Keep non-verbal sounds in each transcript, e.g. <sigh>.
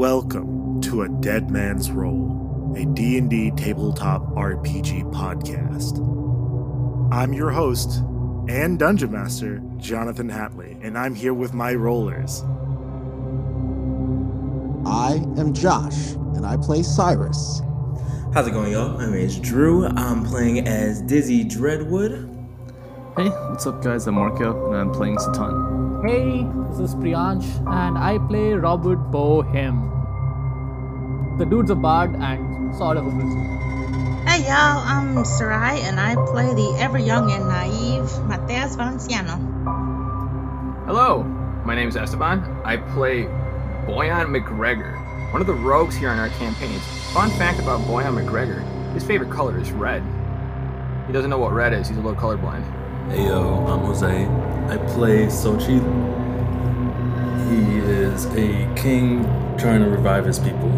Welcome to A Dead Man's Roll, a D&D tabletop RPG podcast. I'm your host and dungeon master, Jonathan Hatley, and I'm here with my rollers. I am Josh, and I play Cyrus. How's it going, y'all? My name is Drew. I'm playing as Dizzy Dreadwood. Hey, what's up, guys? I'm Marco, and I'm playing Satan. Hey, this is Priyansh, and I play Robert Bohem. The dude's a bard and sort of a wizard. Hey y'all, I'm Sarai and I play the ever young and naive Mateus Valenciano. Hello, my name is Esteban. I play Boyan McGregor, one of the rogues here on our campaigns. Fun fact about Boyan McGregor his favorite color is red. He doesn't know what red is, he's a little colorblind. Hey yo, I'm Jose. I play Sochi. He is a king trying to revive his people.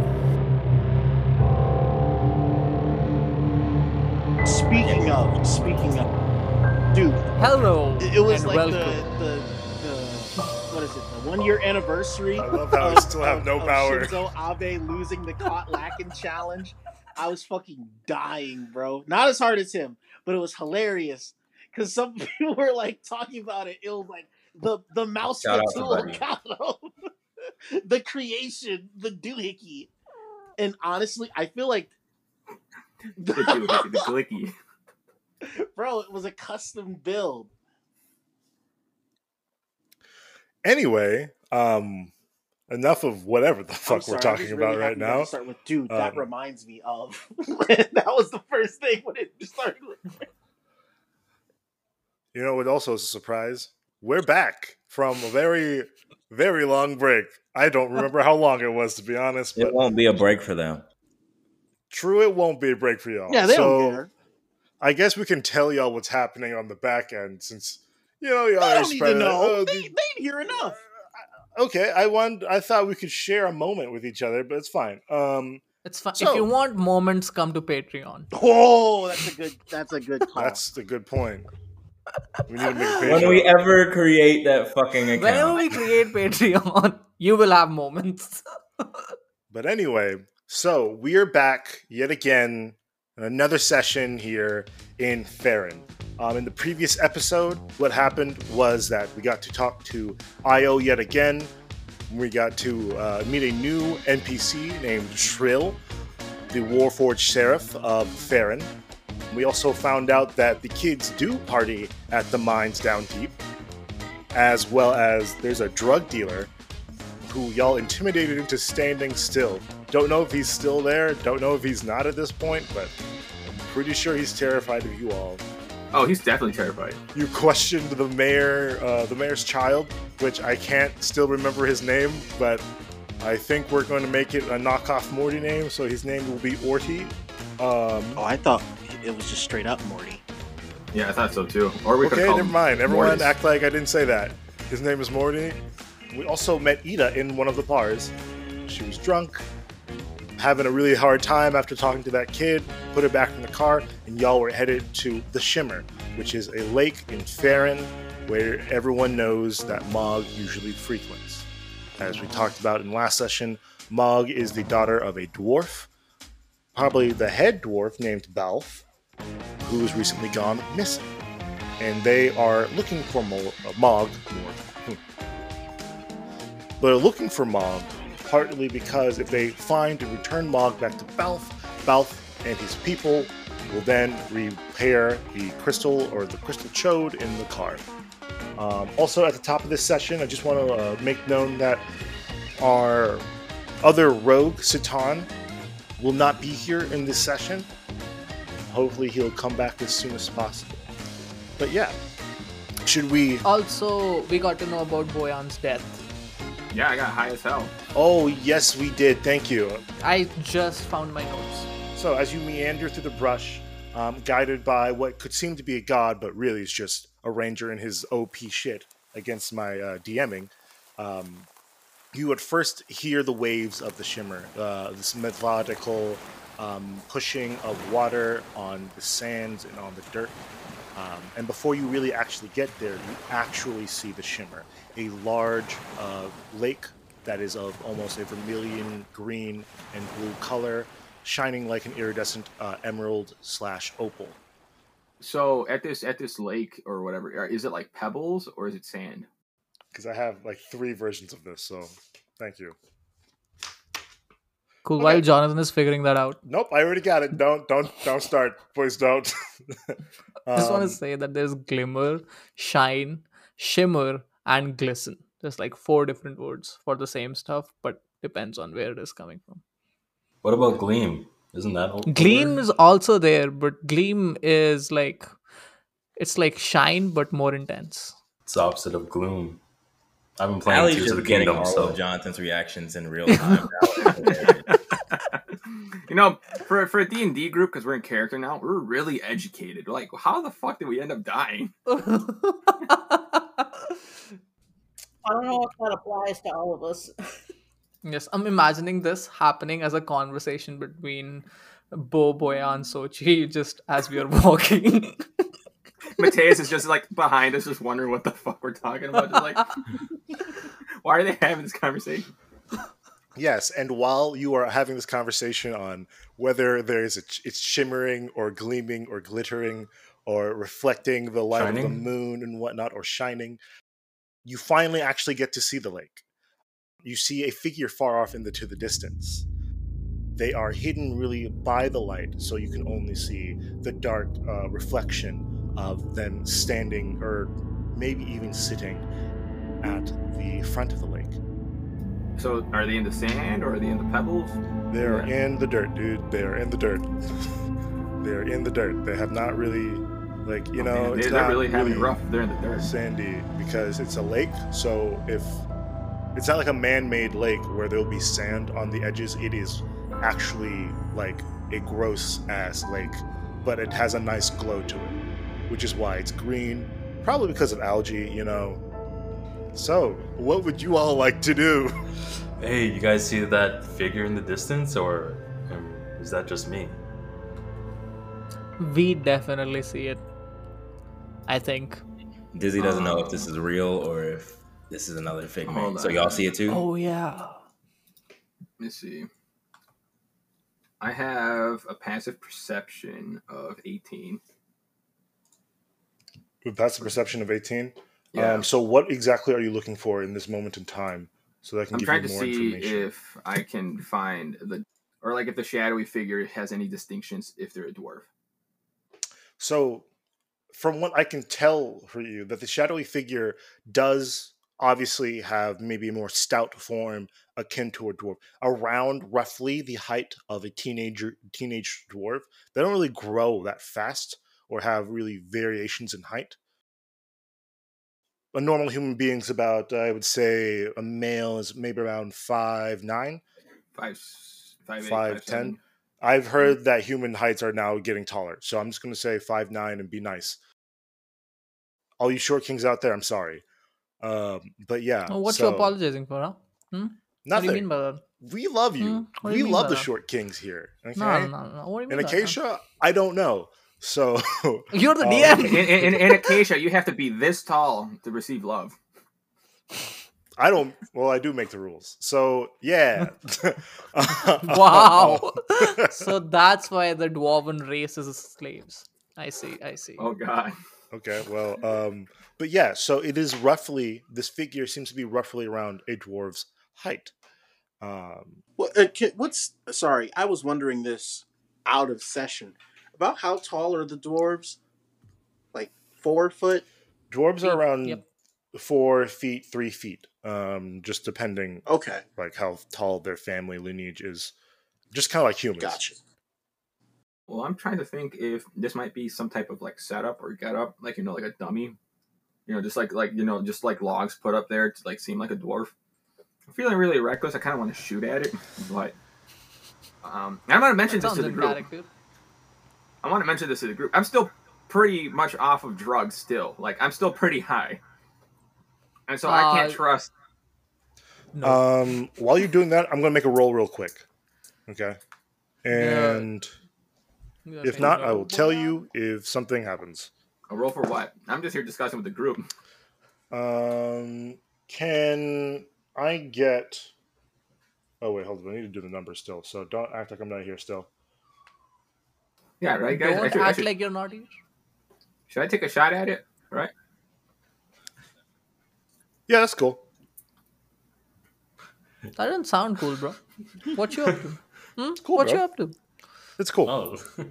Speaking of, speaking of, dude, Hello, it, it was like the, the the what is it? The one year anniversary. I love how I still have of- no of power. Shinzo Abe losing the caught lacking challenge. I was fucking dying, bro. Not as hard as him, but it was hilarious because some <laughs> people were like talking about it. It was like the the mouse Shout out to tool Buddy. got <laughs> him. the creation, the doohickey, and honestly, I feel like. <laughs> The dude, the glicky. Bro, it was a custom build. Anyway, um, enough of whatever the fuck sorry, we're talking just about really right now. Start with, dude. that Um, reminds me of. <laughs> that was the first thing when it started. With, You know it also is a surprise? We're back from a very, very long break. I don't <laughs> remember how long it was, to be honest, but It won't be a break for them. true, it won't be a break for y'all. yeah, they so, don't care. I guess we can tell y'all what's happening on the back end since, you know, y'all They are don't need to know. oh, they, the- they hear enough. okay, I want. I thought we could share a moment with each other, but it's fine. Um, It's fine. So- if you want moments, come to Patreon. Oh, that's a good. That's a good <laughs> call. that's the good point. We need to make a page. When we ever create that fucking account. Whenever we create Patreon, <laughs> you will have moments. But anyway, so we are back yet again in another session here in Farron. Um, in the previous episode, what happened was that we got to talk to Io yet again. We got to uh, meet a new NPC named Shrill, the Warforged Sheriff of Farron. We also found out that the kids do party at the mines down deep, as well as there's a drug dealer who y'all intimidated into standing still. Don't know if he's still there, don't know if he's not at this point, but I'm pretty sure he's terrified of you all. Oh, he's definitely terrified. You questioned the mayor, uh, the mayor's child, which I can't still remember his name, but I think we're going to make it a knockoff Morty name, so his name will be Orty. Um, oh, I thought it was just straight up Morty. Yeah, I thought so too. Or we could okay, call never mind. Everyone Mortis. act like I didn't say that. His name is Morty. We also met Ida in one of the bars. She was drunk, having a really hard time after talking to that kid, put her back in the car, and y'all were headed to the Shimmer, which is a lake in Farron where everyone knows that Mog usually frequents. As we talked about in last session, Mog is the daughter of a dwarf, probably the head dwarf named Balf, who has recently gone missing. And they are looking for Mo- uh, Mog. Mog. Hmm. But are looking for Mog partly because if they find and return Mog back to Balf, Balf and his people will then repair the crystal or the crystal chode in the car. Um, also, at the top of this session, I just want to uh, make known that our other rogue, Satan, will not be here in this session. Hopefully, he'll come back as soon as possible. But yeah, should we? Also, we got to know about Boyan's death. Yeah, I got high as hell. Oh, yes, we did. Thank you. I just found my notes. So, as you meander through the brush, um, guided by what could seem to be a god, but really is just a ranger in his OP shit against my uh, DMing, um, you would first hear the waves of the shimmer, uh, this methodical um, pushing of water on the sands and on the dirt. Um, and before you really actually get there, you actually see the shimmer, a large uh, lake that is of almost a vermilion green and blue color, shining like an iridescent uh, emerald slash opal. So at this at this lake or whatever, is it like pebbles or is it sand? Because I have like three versions of this, so thank you. Cool. Okay. While Jonathan is figuring that out, Nope, I already got it. Don't don't don't start, boys. Don't. I <laughs> just want Um, to say that there's glimmer, shine, shimmer, and glisten. There's like four different words for the same stuff, but depends on where it is coming from. What about gleam? Isn't that a Gleam is also there, but gleam is like it's like shine but more intense. It's the opposite of gloom. I've been playing Allie's Tears of just the Kingdom, all so of Jonathan's reactions in real time. <laughs> You know, for for a D and D group because we're in character now, we're really educated. Like, how the fuck did we end up dying? <laughs> I don't know if that applies to all of us. yes, I'm imagining this happening as a conversation between Bo, Boya, and Sochi just as we are <laughs> walking. Mateus is just like behind us, just wondering what the fuck we're talking about. Just like, <laughs> why are they having this conversation? Yes, and while you are having this conversation on whether there's a, it's shimmering or gleaming or glittering or reflecting the light of the moon and whatnot or shining, you finally actually get to see the lake. You see a figure far off in the to the distance. They are hidden really by the light, so you can only see the dark uh, reflection of them standing or maybe even sitting at the front of the lake. So, are they in the sand or are they in the pebbles? They're Yeah. in the dirt, dude. They're in the dirt. <laughs> They're in the dirt. They have not really, like, you Oh, know, man, it's they, are not really having rough. They're in the dirt. sandy because it's a lake. So if it's not like a man-made lake where there'll be sand on the edges, it is actually like a gross ass lake, but it has a nice glow to it, which is why it's green. Probably because of algae, you know. So, what would you all like to do? <laughs> Hey, you guys see that figure in the distance, or um, is that just me? we definitely see it. I think. Dizzy doesn't know if this is real or if this is another figment. So y'all see it too? Oh yeah. Let me see. I have a passive perception of 18. Passive perception of 18. Yeah. Um, so, what exactly are you looking for in this moment in time so that I can I'm give trying you to more see information? if I can find the, or like if the shadowy figure has any distinctions if they're a dwarf. So, from what I can tell for you, that the shadowy figure does obviously have maybe a more stout form akin to a dwarf, around roughly the height of a teenager teenage dwarf. They don't really grow that fast or have really variations in height. A normal human being's about, I would say, a male is maybe around five nine. Five, s- five, eight, Five, five, ten. seven. I've heard that human heights are now getting taller, so I'm just going to say five nine and be nice. All you short kings out there, I'm sorry, um, but yeah. Oh, what so, you apologizing for, huh? Hmm? What do you mean by that? we love you. Hmm? What We you love the that? short kings here. Okay. No, no, no, no. What do you mean In by that? Acacia, I don't know. So <laughs> You're the Um, DM. In, in, in, in Acacia, you have to be this tall to receive love. I don't. Well, I do make the rules. So yeah. <laughs> <laughs> wow. so that's why the dwarven race is slaves. I see. I see. Oh God. Okay, well, um, but yeah, so it is roughly this figure seems to be roughly around a dwarf's height. Um, What, uh, what's sorry? I was wondering this out of session about how tall are the dwarves? Like four foot? dwarves Feet, are around yep. four feet, three feet, um, just depending Okay, like how tall their family lineage is. Just kind of like humans. gotcha. Well, I'm trying to think if this might be some type of like setup or get up, like you know, like a dummy. You know, just like like you know, just like logs put up there to like seem like a dwarf. I'm feeling really reckless. I kind of want to shoot at it, but um, I'm gonna mention this to the group. character. I want to mention this to the group. I'm still pretty much off of drugs still. Like I'm still <laughs> pretty high, and so I can't Uh, trust. No. Um, while you're doing that, I'm gonna make a roll real quick. Okay. And You are if not. I will tell you if something happens. A roll for what? I'm just here discussing with the group. Um, can I get Oh wait, hold on. I need to do the numbers still. So don't act like I'm not here still. Yeah, right, guys. I Don't should, act should, like you're not here. should I take a shot at it? Right? Yeah, that's cool. That doesn't sound cool, bro. What you up to? <laughs> Hmm? cool, what bro. you up to? It's cool. Oh, <laughs>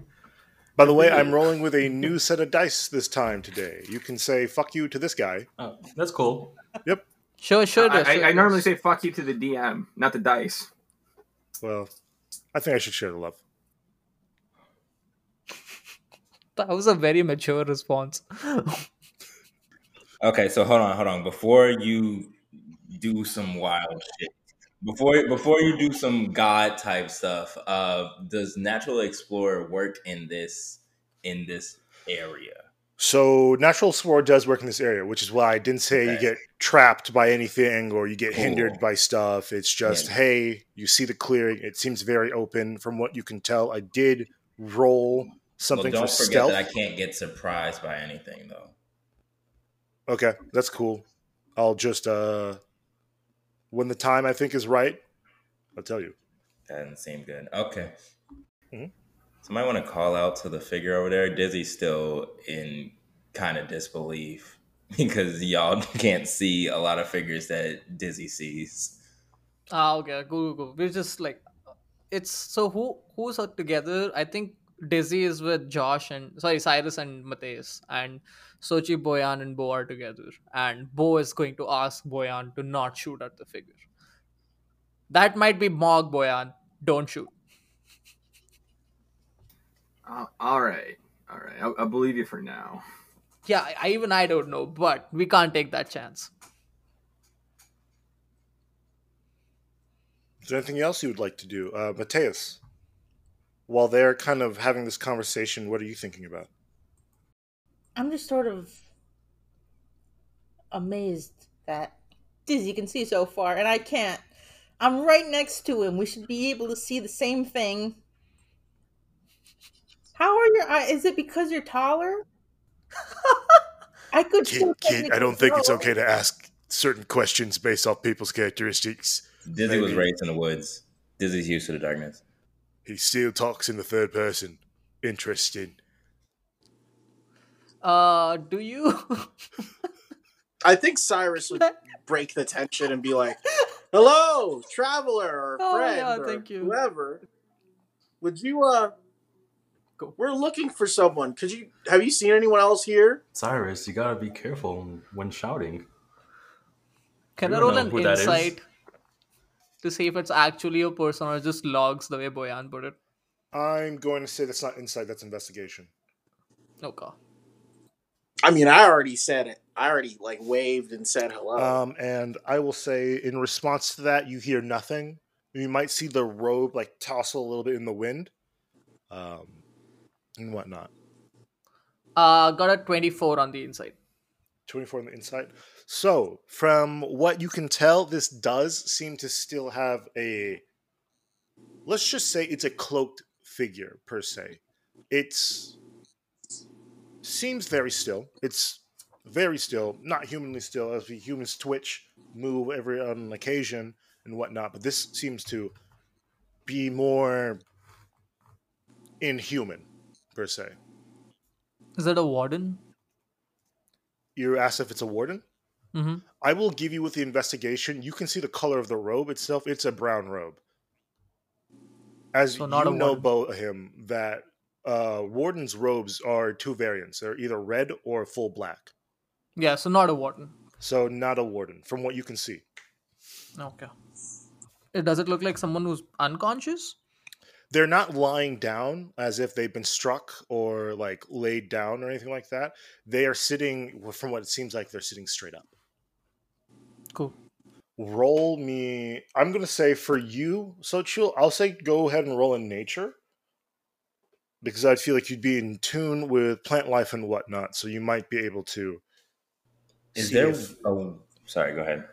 By the way, I'm rolling with a new set of dice this time today. You can say "fuck you" to this guy. oh, that's cool. Yep. Sure, sure. I, it is, sure I, I normally say fuck you to the DM, not the dice. Well, I think I should share the love. That was a very mature response. <laughs> Okay, so hold on, hold on. Before you do some wild shit, before before you do some god type stuff, uh, does Natural Explorer work in this in this area? So natural explorer does work in this area, which is why I didn't say you get trapped by anything or you get Cool. hindered by stuff. It's just, Yeah. hey, you see the clearing. It seems very open from what you can tell. I did roll something well, don't for forget stealth. that I can't get surprised by anything though. Okay, that's cool. I'll just uh when the time I think is right, I'll tell you. That doesn't seem good. Okay. Mhm. Somebody want to call out to the figure over there? Dizzy's still in kind of disbelief <laughs> because y'all <laughs> can't see a lot of figures that Dizzy sees. Ah, okay, go, go, go. We're just like, it's so who who's are together? I think Dizzy is with Josh and sorry Cyrus and Matthias, and Sochi, Boyan, and Bo are together. And Bo is going to ask Boyan to not shoot at the figure. That might be Mog Boyan. Don't shoot. Uh, all right, all right. I'll, I'll believe you for now. Yeah, I, I- even I don't know, but we can't take that chance. Is there anything else you would like to do? Uh Mateus, while they're kind of having this conversation, what are you thinking about? I'm just sort of amazed that Dizzy can see so far, and I can't. I'm right next to him. We should be able to see the same thing. How are your eyes? Is it because you're taller? <laughs> I could. Kid, still kid, I don't think it's okay to ask certain questions based off people's characteristics. Dizzy was raised in the woods. Dizzy's used to the darkness. He still talks in the third person. Interesting. Uh, do you? <laughs> I think Cyrus would break the tension and be like, "Hello, traveler or Oh, friend yeah, or thank you. whoever. Would you uh Go. We're looking for someone. Could you have you seen anyone else here? Cyrus, you gotta be careful when shouting. Can I roll know an who that is. insight to see if it's actually a person or just logs the way Boyan put it? I'm going to say that's not insight, that's investigation. Okay. I mean, I already said it. I already like waved and said hello. Um, and I will say, in response to that, you hear nothing. You might see the robe like toss a little bit in the wind, um, and whatnot. Uh, got a 24 on the insight. 24 on the insight. So, from what you can tell, this does seem to still have a. Let's just say it's a cloaked figure, per se. It's. Seems very still. It's very still, not humanly still, as we humans twitch, move every on occasion, and whatnot. But this seems to be more inhuman, per se. Is that a warden? You asked if it's a warden? Mm-hmm. I will give you with the investigation. You can see the color of the robe itself. It's a brown robe. As So you know, warden. Bohim, that uh, warden's robes are two variants. They're either red or full black. Yeah, so not a warden. So not a warden, from what you can see. Okay. It, does it look like someone who's unconscious? They're not lying down as if they've been struck or like laid down or anything like that. They are sitting, from what it seems like, they're sitting straight up. Cool. roll me i'm gonna say for you Sochil, i'll say go ahead and roll in nature because i feel like you'd be in tune with plant life and whatnot so you might be able to Is see there? if- Oh, sorry. Go ahead.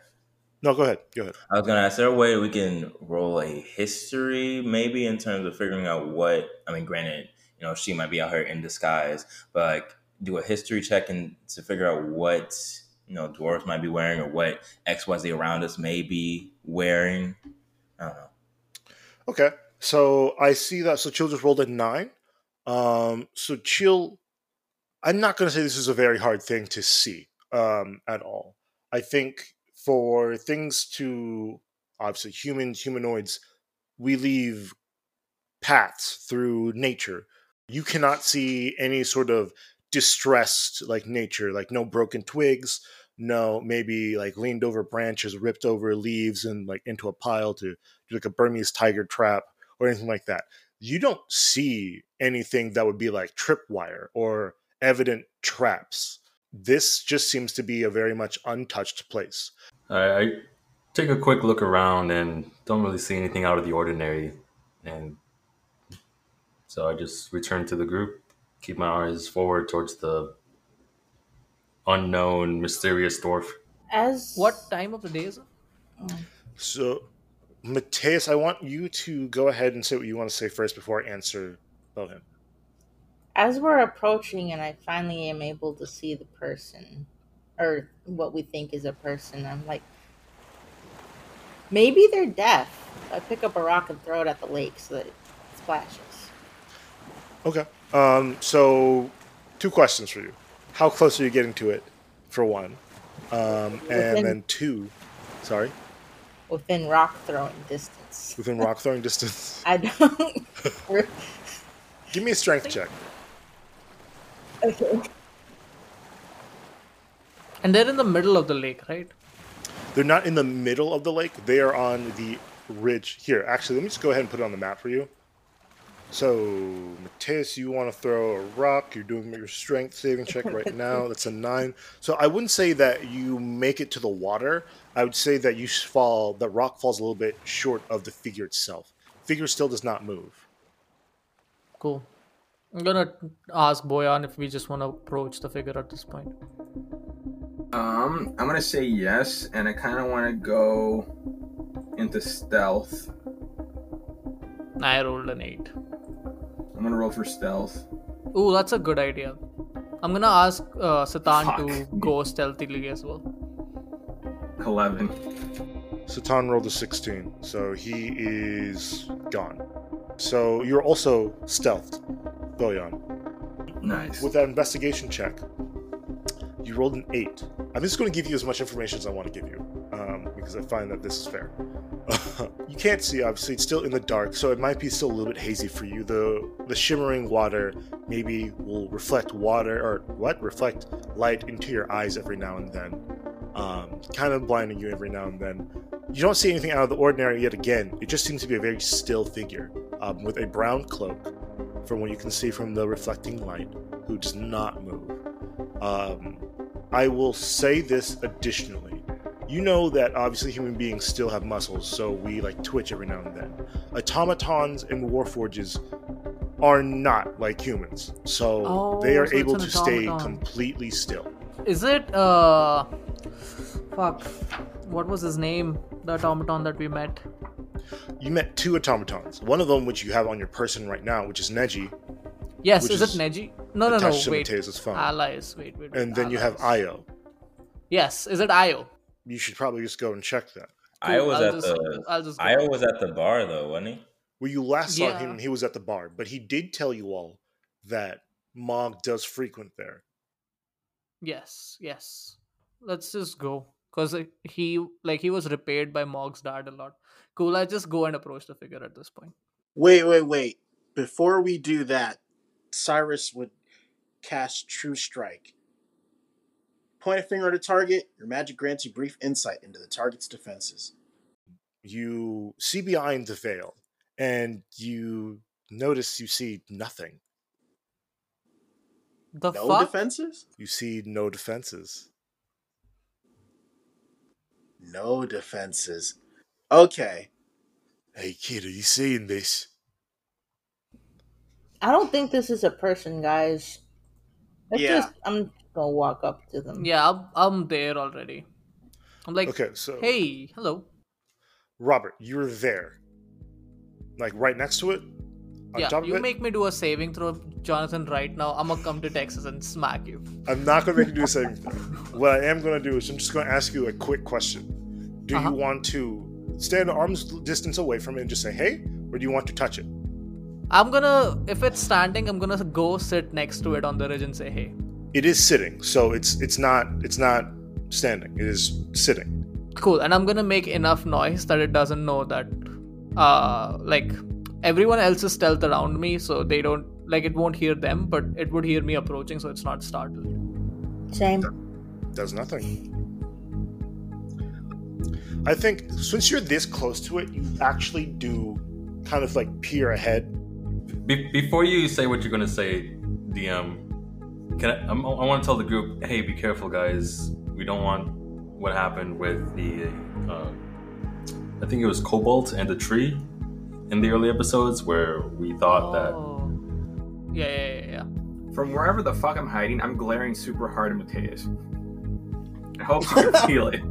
no go ahead go ahead I was gonna ask. Is there a way we can roll a history, maybe in terms of figuring out what? I mean, granted, you know, she might be out here in disguise, but like, do a history check and to figure out what you know dwarves might be wearing or what X Y Z around us may be wearing. I don't know. Okay, so I see that. So Chill just rolled a nine. Um, so Chill, I'm not going to say this is a very hard thing to see um, at all. I think for things to obviously humans, humanoids, we leave paths through nature. You cannot see any sort of distressed like nature, like no broken twigs, no maybe like leaned over branches, ripped over leaves and like into a pile to do like a Burmese tiger trap or anything like that. You don't see anything that would be like tripwire or evident traps. This just seems to be a very much untouched place. I, I take a quick look around and don't really see anything out of the ordinary, and so I just return to the group, keep my eyes forward towards the unknown, mysterious dwarf. As What time of the day is it? So, Mateus, I want you to go ahead and say what you want to say first before I answer Bohan. as we're approaching and I finally am able to see the person or what we think is a person, I'm like, maybe they're deaf. I pick up a rock and throw it at the lake so that it splashes. Okay. Um, so, two questions for you. How close are you getting to it, for one? Um, and then two, sorry, Within rock throwing distance. within rock throwing distance. <laughs> I don't. <laughs> Give me a strength check. okay. And they're in the middle of the lake, right? They're not in the middle of the lake. They are on the ridge. Here, actually, let me just go ahead and put it on the map for you. So, Mateus, you want to throw a rock. You're doing your strength saving check right <laughs> now. That's a nine. So, I wouldn't say that you make it to the water. I would say that you fall, the rock falls a little bit short of the figure itself. Figure still does not move. Cool. I'm gonna ask Boyan if we just want to approach the figure at this point. Um, I'm gonna say yes, and I kind of want to go into stealth. I rolled an eight. I'm gonna roll for stealth. Ooh, that's a good idea. I'm gonna ask uh, Satan Fuck. to go stealthily as well. Eleven. Satan rolled a 16, so he is gone. So, you're also stealthed, Boyan. Nice. with that investigation check, you rolled an eight. I'm just going to give you as much information as I want to give you um, because I find that this is fair. <laughs> you can't see, obviously, it's still in the dark, so it might be still a little bit hazy for you. The the shimmering water maybe will reflect water or what reflect light into your eyes every now and then, um, kind of blinding you every now and then. You don't see anything out of the ordinary yet again. It just seems to be a very still figure um, with a brown cloak, from what you can see from the reflecting light, who does not move. Um, I will say this additionally. You know that obviously human beings still have muscles, so we like twitch every now and then. Automatons and warforges are not like humans, so Oh, they are so able to stay completely still. Is it uh fuck. What was his name? The automaton that we met. You met two automatons. One of them, which you have on your person right now, which is Neji, Yes, is, is it Neji? No, no, no. Wait. Mateus' phone. Allies. Wait, wait. wait. and then you have Io. Yes, is it Io? You should probably just go and check that. I was I'll at just- the I'll just. I was at the bar though, wasn't he? Where you last saw Yeah. him, he was at the bar, but he did tell you all that Mog does frequent there. Yes, yes. Let's just go. Cause he like he was repaid by Mog's dad a lot. Cool. I just go and approach the figure at this point. Wait, wait, wait. Before we do that, Cyrus would cast True Strike. Point a finger at a target. Your magic grants you brief insight into the target's defenses. You see behind the veil, and you notice you see nothing. The no fuck? defenses? You see no defenses. No defenses. Okay. Hey kid, are you seeing this? I don't think this is a person, guys. Let's Yeah. just, I'm gonna walk up to them. Yeah, I'm, I'm there already. I'm like, Okay, so hey, hello. Robert, you're there. Like right next to it? On yeah, top of you it? make me do a saving throw, Jonathan, right now. I'm gonna come to Texas and smack you. I'm not going to make you do a <laughs> saving throw. What I am going to do is I'm just going to ask you a quick question. Do Uh-huh. you want to stand an arm's distance away from it and just say, hey? or do you want to touch it? I'm gonna, if it's standing, I'm gonna go sit next to it on the ridge and say, hey. It is sitting, so it's it's not it's not standing. It is sitting. Cool. And I'm gonna make enough noise that it doesn't know that, uh, like, everyone else is stealth around me, so they don't, like, it won't hear them, but it would hear me approaching, so it's not startled. Same. Does nothing. I think since you're this close to it, you actually do kind of like peer ahead. Be- before you say what you're gonna say, DM, can I, I'm, I want to tell the group, hey, be careful, guys. We don't want what happened with the, uh, I think it was Cobalt and the tree in the early episodes where we thought that Oh. Yeah, yeah, yeah, yeah. From wherever the fuck I'm hiding, I'm glaring super hard at Mateus. I hope you can feel it.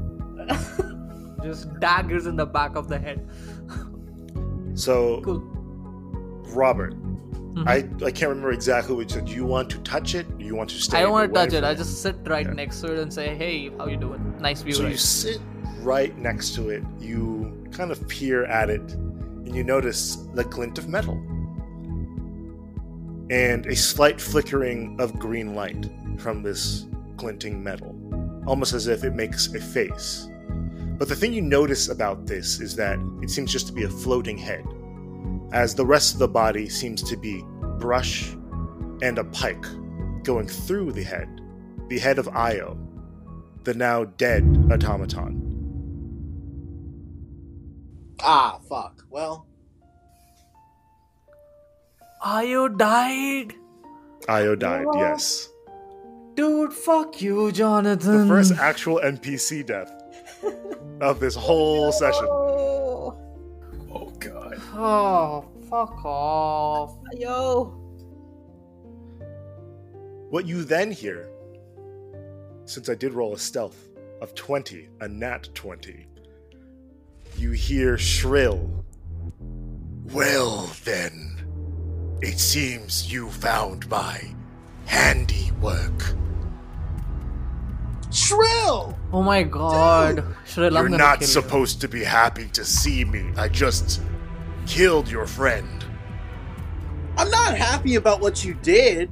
<laughs> <laughs> Just daggers in the back of the head. So, Cool. Robert, Mhm. I I can't remember exactly what you said. Do you want to touch it? Do you want to stay? I don't want to touch it. I just sit right next to it and say, "Hey, how you doing? Nice view, So you sit right next to it. You kind of peer at it, and you notice the glint of metal and a slight flickering of green light from this glinting metal, almost as if it makes a face. But the thing you notice about this is that it seems just to be a floating head, as the rest of the body seems to be brush and a pike going through the head, the head of Io, the now dead automaton. Ah, fuck. Well, Ayo died, Io died, yes. dude. Fuck you, Jonathan. The first actual NPC death of this whole session. Oh, god, fuck off. yo. What you then hear, since I did roll a stealth of 20, a nat 20, you hear shrill. Well, then, it seems you found my handiwork. Shrill! Oh my god, Shrill, I'm You're not kill supposed to be happy to see me. I just killed your friend. I'm not happy about what you did,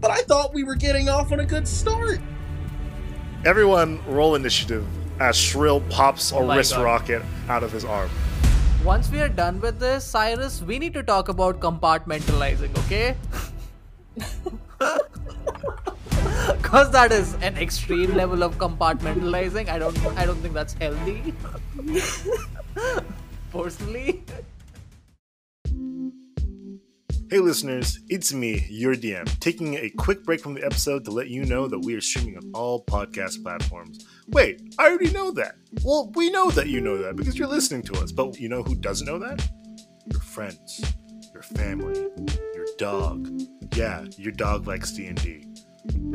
but I thought we were getting off on a good start. Everyone, roll initiative as Shrill pops a Oh wrist God. rocket out of his arm. Once we are done with this, Cyrus, we need to talk about compartmentalizing, okay? <laughs> Cause that is an extreme level of compartmentalizing. I don't, I don't think that's healthy. <laughs> Personally. Hey listeners, it's me, your DM, taking a quick break from the episode to let you know that we are streaming on all podcast platforms. Wait, I already know that. Well, we know that you know that because you're listening to us, but you know who doesn't know that? Your friends, your family, your dog. Yeah, your dog likes D&D.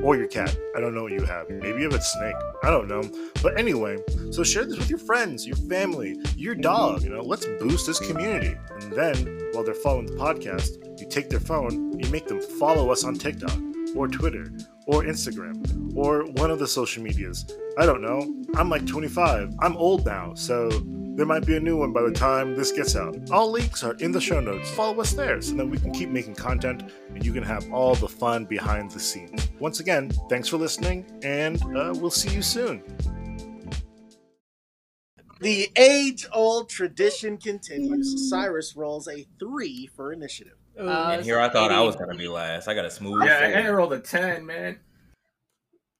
Or your cat. I don't know what you have. Maybe you have a snake. I don't know. But anyway, so share this with your friends, your family, your dog. You know, let's boost this community. And then, while they're following the podcast, you take their phone, you make them follow us on TikTok or Twitter or Instagram or one of the social medias. I don't know. I'm like 25. I'm old now, so there might be a new one by the time this gets out. All links are in the show notes. Follow us there so that we can keep making content and you can have all the fun behind the scenes. Once again, thanks for listening, and uh, we'll see you soon. The age old tradition continues. Cyrus rolls a three for initiative. Uh, And here I thought I was gonna be last. I got a smooth. Yeah, four. I rolled a 10, man.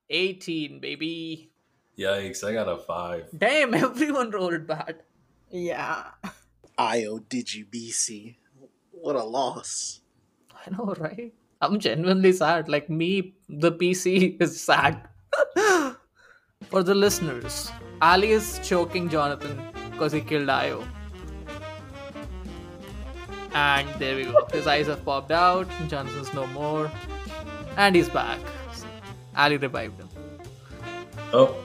18, baby. yikes! I got a five. Damn, <laughs> everyone rolled bad. Yeah. Io DigiBC. What a loss. I know, right? I'm genuinely sad. Like me, the PC is sad. <laughs> For the listeners, Ali is choking Jonathan because he killed Io. And there we go. His eyes have popped out. Jonathan's no more. And he's back. Ali revived him. Oh,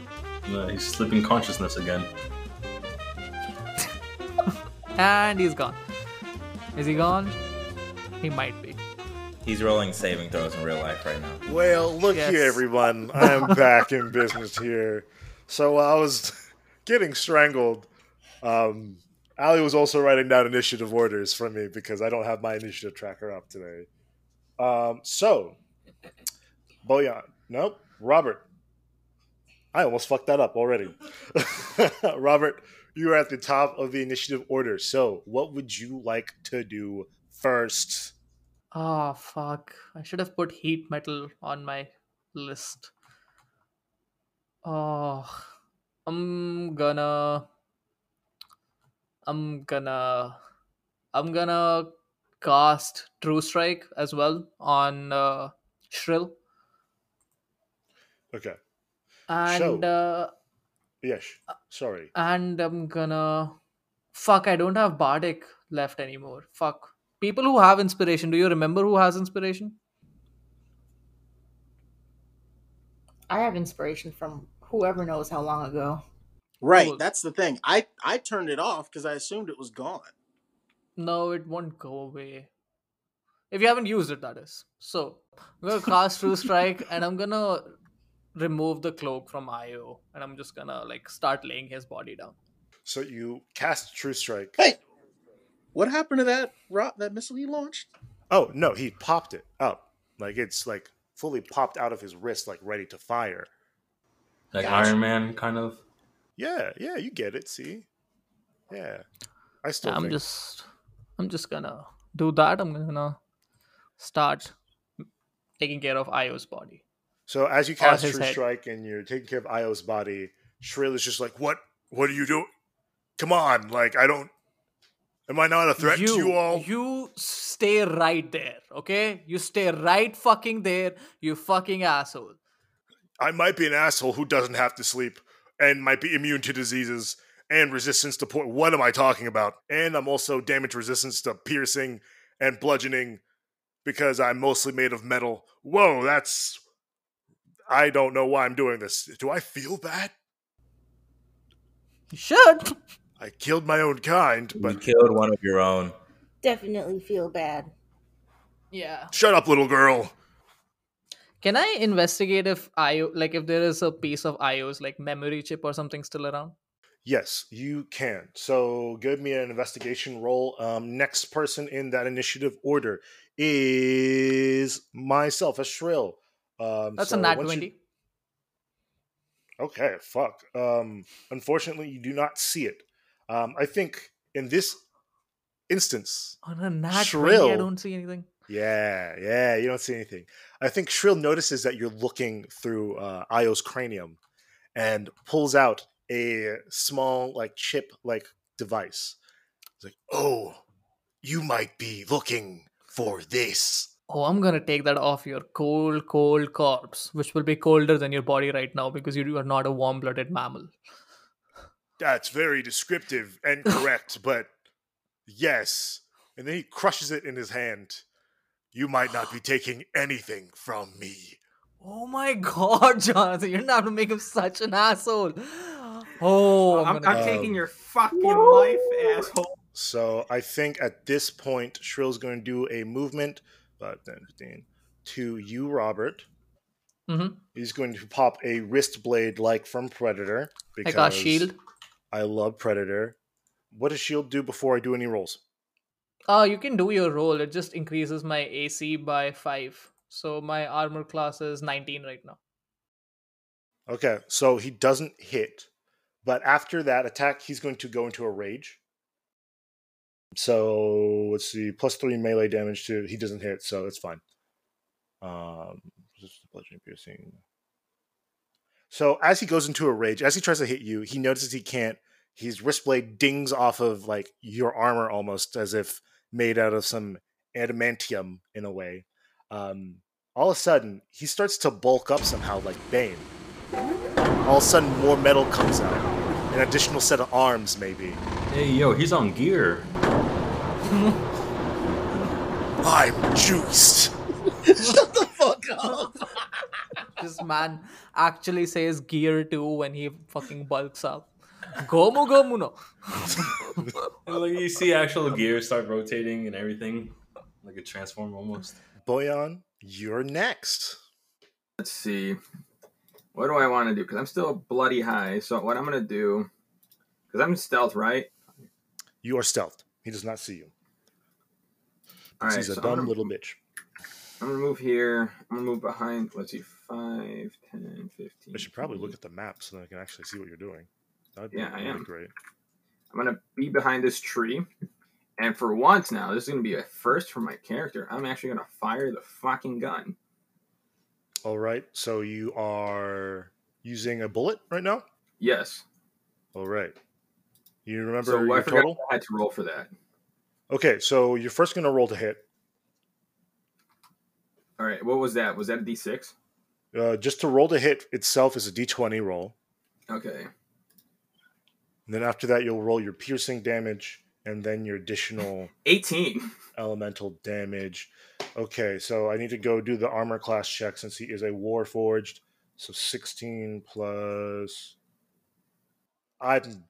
no, he's slipping consciousness again. <laughs> And he's gone. Is he gone? He might be. He's rolling saving throws in real life right now. Well, look Yes. here, everyone. I'm back in business here. <laughs> So I was <laughs> getting strangled. Um, Ali was also writing down initiative orders for me because I don't have my initiative tracker up today. Um, so, Boyan, nope, Robert. I almost fucked that up already. <laughs> Robert, you are at the top of the initiative order. So, what would you like to do first? Oh fuck! I should have put heat metal on my list. Oh, I'm gonna, I'm gonna, I'm gonna cast True Strike as well on uh, Shrill, Okay. and uh, Yes. Sorry. and I'm gonna. Fuck! I don't have Bardic left anymore. Fuck. People who have inspiration. Do you remember who has inspiration? I have inspiration from whoever knows how long ago. Right, Cool. that's the thing. I I turned it off because I assumed it was gone. No, it won't go away. If you haven't used it, that is. So, I'm gonna cast True Strike <laughs> and I'm gonna remove the cloak from Io and I'm just gonna like start laying his body down. So you cast True Strike. Hey, what happened to that rock that missile he launched? Oh no, he popped it up. Like it's like fully popped out of his wrist, like ready to fire. Like Gotcha. Iron Man, kind of. Yeah, yeah, you get it. See, yeah, I still. Yeah, I'm think- just I'm just gonna do that. I'm gonna start taking care of Io's body. So as you cast his True head. Strike and you're taking care of Io's body, Shrill is just like, "What? What are you doing? Come on! Like I don't. Am I not a threat to you all? you stay right there, okay? You stay right fucking there, you fucking asshole. I might be an asshole who doesn't have to sleep and might be immune to diseases and resistance to poison. What am I talking about? And I'm also damage resistance to piercing and bludgeoning because I'm mostly made of metal. Whoa, that's. I don't know why I'm doing this. Do I feel bad? You should. I killed my own kind, You but killed one of your own. Definitely feel bad. Yeah. shut up, little girl. Can I investigate if IO like if there is a piece of IO's like memory chip or something still around? Yes, you can. So give me an investigation roll. Um, next person in that initiative order is myself, a shrill. Um, That's so a nat once you- 20. Okay, fuck. Um, unfortunately, you do not see it. Um, I think in this instance, On a nat 20, I don't see anything. Yeah, yeah, you don't see anything. I think Shrill notices that you're looking through uh, Io's cranium and pulls out a small, like, chip like device. It's like, oh, you might be looking for this. Oh, I'm gonna take that off your cold, cold corpse, which will be colder than your body right now because you are not a warm blooded mammal. That's very descriptive and <laughs> correct, but yes. And then he crushes it in his hand. You might not be taking anything from me. Oh my <laughs> god, Jonathan, you're not gonna make him such an asshole. Oh, I'm, I'm, gonna I'm Um, taking your fucking life, asshole. So I think at this point, Shrill's going to do a movement, but then 15, to you, Robert. Mhm. He's going to pop a wrist blade like from Predator. I Because got shield. I love Predator. What does shield do before I do any rolls? Uh, you can do your roll. It just increases my AC by five. So my armor class is 19 right now. Okay, so he doesn't hit, but after that attack, he's going to go into a rage. So let's see, plus three melee damage to he doesn't hit, so it's fine. Um, just bludgeoning piercing. So as he goes into a rage, as he tries to hit you, he notices he can't. His wrist blade dings off of like your armor almost as if made out of some adamantium in a way. Um, all of a sudden, he starts to bulk up somehow like Bane. All of a sudden, more metal comes out. An additional set of arms, maybe. Hey, yo, he's on gear. <laughs> I'm juiced. <laughs> Shut the fuck up. <laughs> This man actually says gear too when he fucking bulks up. Gomu gomu no. <laughs> And, like you see actual gear start rotating and everything, like a transform almost. Boyan, you're next. Let's see. What do I want to do? Because I'm still bloody high. So what I'm gonna do? Because I'm stealth, right? You are stealthed. He does not see you. All right, He's a so I'm dumb gonna- little bitch. I'm gonna move here. I'm gonna move behind. Let's see, 5, 10, 15. I should probably look at the map so that I can actually see what you're doing. That would be Yeah, I am. great. I'm gonna be behind this tree, and for once now, this is gonna be a first for my character. I'm actually gonna fire the fucking gun. All right. So you are using a bullet right now. Yes. All right. You remember So I your forgot total? I had to roll for that. Okay, so you're first going to roll to hit. All right. What was that? Was that a D6? Uh, just to roll to hit itself is a d20 roll. Okay. And then after that, you'll roll your piercing damage and then your additional <laughs> 18. elemental damage. Okay, so I need to go do the armor class check since he is a warforged. So 16 plus. I'm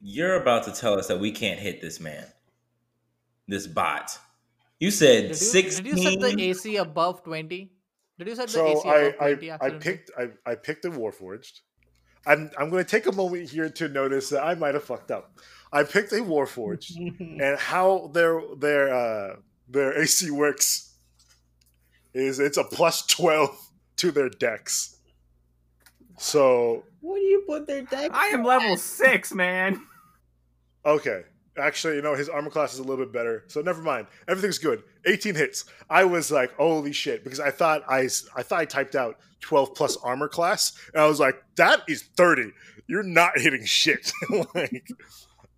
You're about to tell us that we can't hit this man, this bot. You said Did you, sixteen. did you set the AC above 20? Did you set the so AC I above I, 20? I accidentally? picked I, I picked the warforged. I'm I'm going to take a moment here to notice that I might have fucked up. I picked a warforged, <laughs> and how their their uh, their AC works is it's a plus twelve to their Dex. So What do you put their deck? I am level 6, man. okay, actually, you know his armor class is a little bit better, so never mind. Everything's good. 18 hits. I was like, holy shit, because I thought I, I thought I typed out 12 plus armor class, and I was like, that is 30. You're not hitting shit. <laughs> like,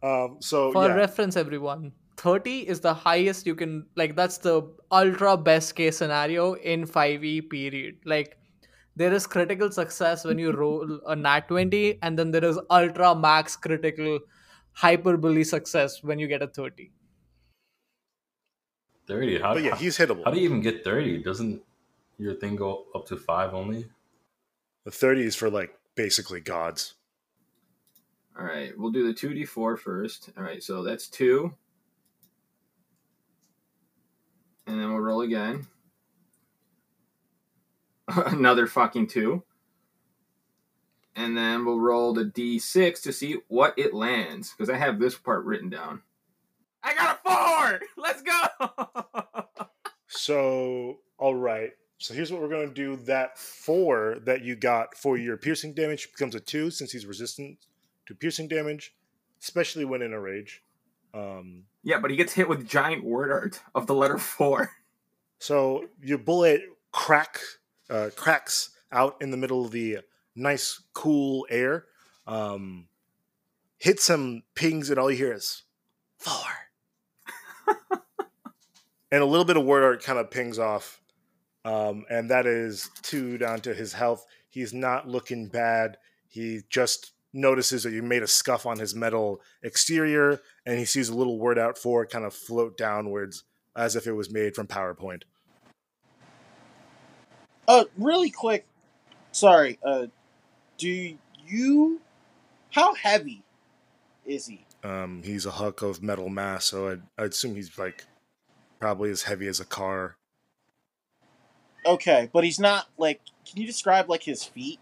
um, so For yeah. reference, everyone, 30 is the highest you can, like, that's the ultra best case scenario in 5e period. Like, there is critical success when you roll a nat 20, and then there is ultra max critical hyperbole success when you get a 30. 30. How, but yeah, he's hittable. How do you even get 30? Doesn't your thing go up to 5 only? the 30 is for like basically gods. All right. We'll do the 2d4 first. All right. So that's 2. And then we'll roll again. <laughs> Another fucking 2. And then we'll roll the d6 to see what it lands. Because I have this part written down. I got a 4! <laughs> Let's go! So, all right. So here's what we're going to do. That four that you got for your piercing damage becomes a two since he's resistant to piercing damage, especially when in a rage. Um, yeah, but he gets hit with giant word art of the letter 4. <laughs> so your bullet crack uh, cracks out in the middle of the nice, cool air, um, hits him, pings, and all you hear is four. <laughs> and a little bit of word art kind of pings off. Um, and that is two down to his health. He's not looking bad. He just notices that you made a scuff on his metal exterior, and he sees a little word out for kind of float downwards as if it was made from PowerPoint. Uh, really quick. Sorry. Uh, do you? How heavy is he? Um, he's a hunk of metal mass, so I'd, I'd assume he's like probably as heavy as a car. Okay, but he's not like. Can you describe like his feet?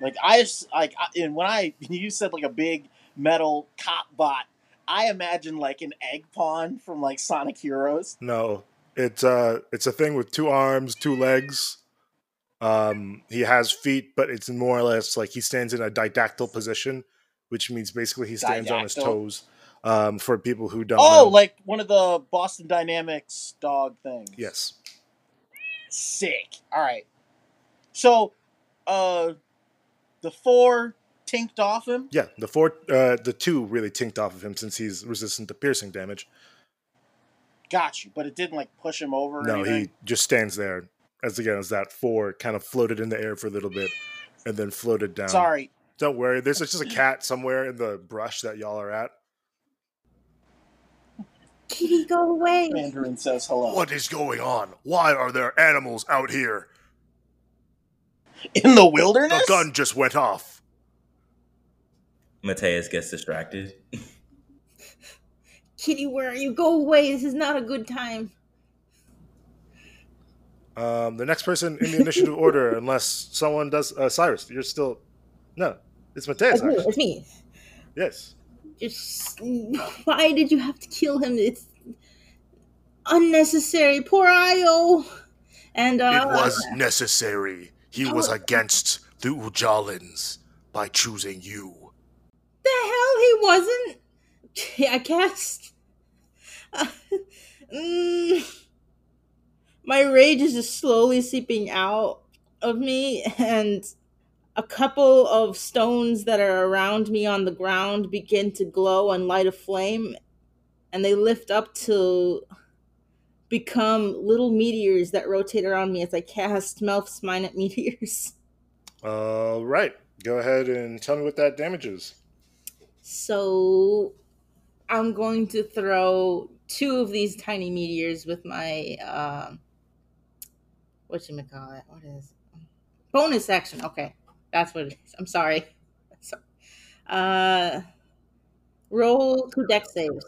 Like I like, and when I <laughs> you said like a big metal cop bot, I imagine like an egg pawn from like Sonic Heroes. No, it's uh, it's a thing with two arms, two legs. Um, he has feet, but it's more or less like he stands in a didactyl position, which means basically he stands on his toes. Um, for people who don't Oh, know, like one of the Boston Dynamics dog things. yes, Sick. All right. So, uh, the four tinked off him. yeah, the four, uh, the two really tinked off of him since he's resistant to piercing damage. Got you, but it didn't like push him over. Or No, he just stands there as again as that four kind of floated in the air for a little bit and then floated down. Sorry. Don't worry. There's just a cat somewhere in the brush that y'all are at. Kitty, go away. Mandarin says hello. What is going on? Why are there animals out here? in the wilderness? The gun just went off. Mateus gets distracted. Kitty, where are you? Go away. This is not a good time. Um, the next person in the initiative <laughs> order, unless someone does. Uh, Cyrus, you're still. No, it's Mateus. It's me. It's me. Yes. Just why did you have to kill him? It's unnecessary. Poor Io. And uh, It was necessary. He was against the Ujalans by choosing you. the hell he wasn't. <laughs> I guess. <laughs> Mm. My rage is just slowly seeping out of me, and a couple of stones that are around me on the ground begin to glow and light a flame, and they lift up to become little meteors that rotate around me as I cast Melf's Minute <laughs> Meteors. All right. Go ahead and tell me what that damage is. So I'm going to throw two of these tiny meteors with my um what you gonna call it? What is it? bonus action? Okay, that's what it is. I'm sorry. <laughs> So, uh, roll two Dex saves.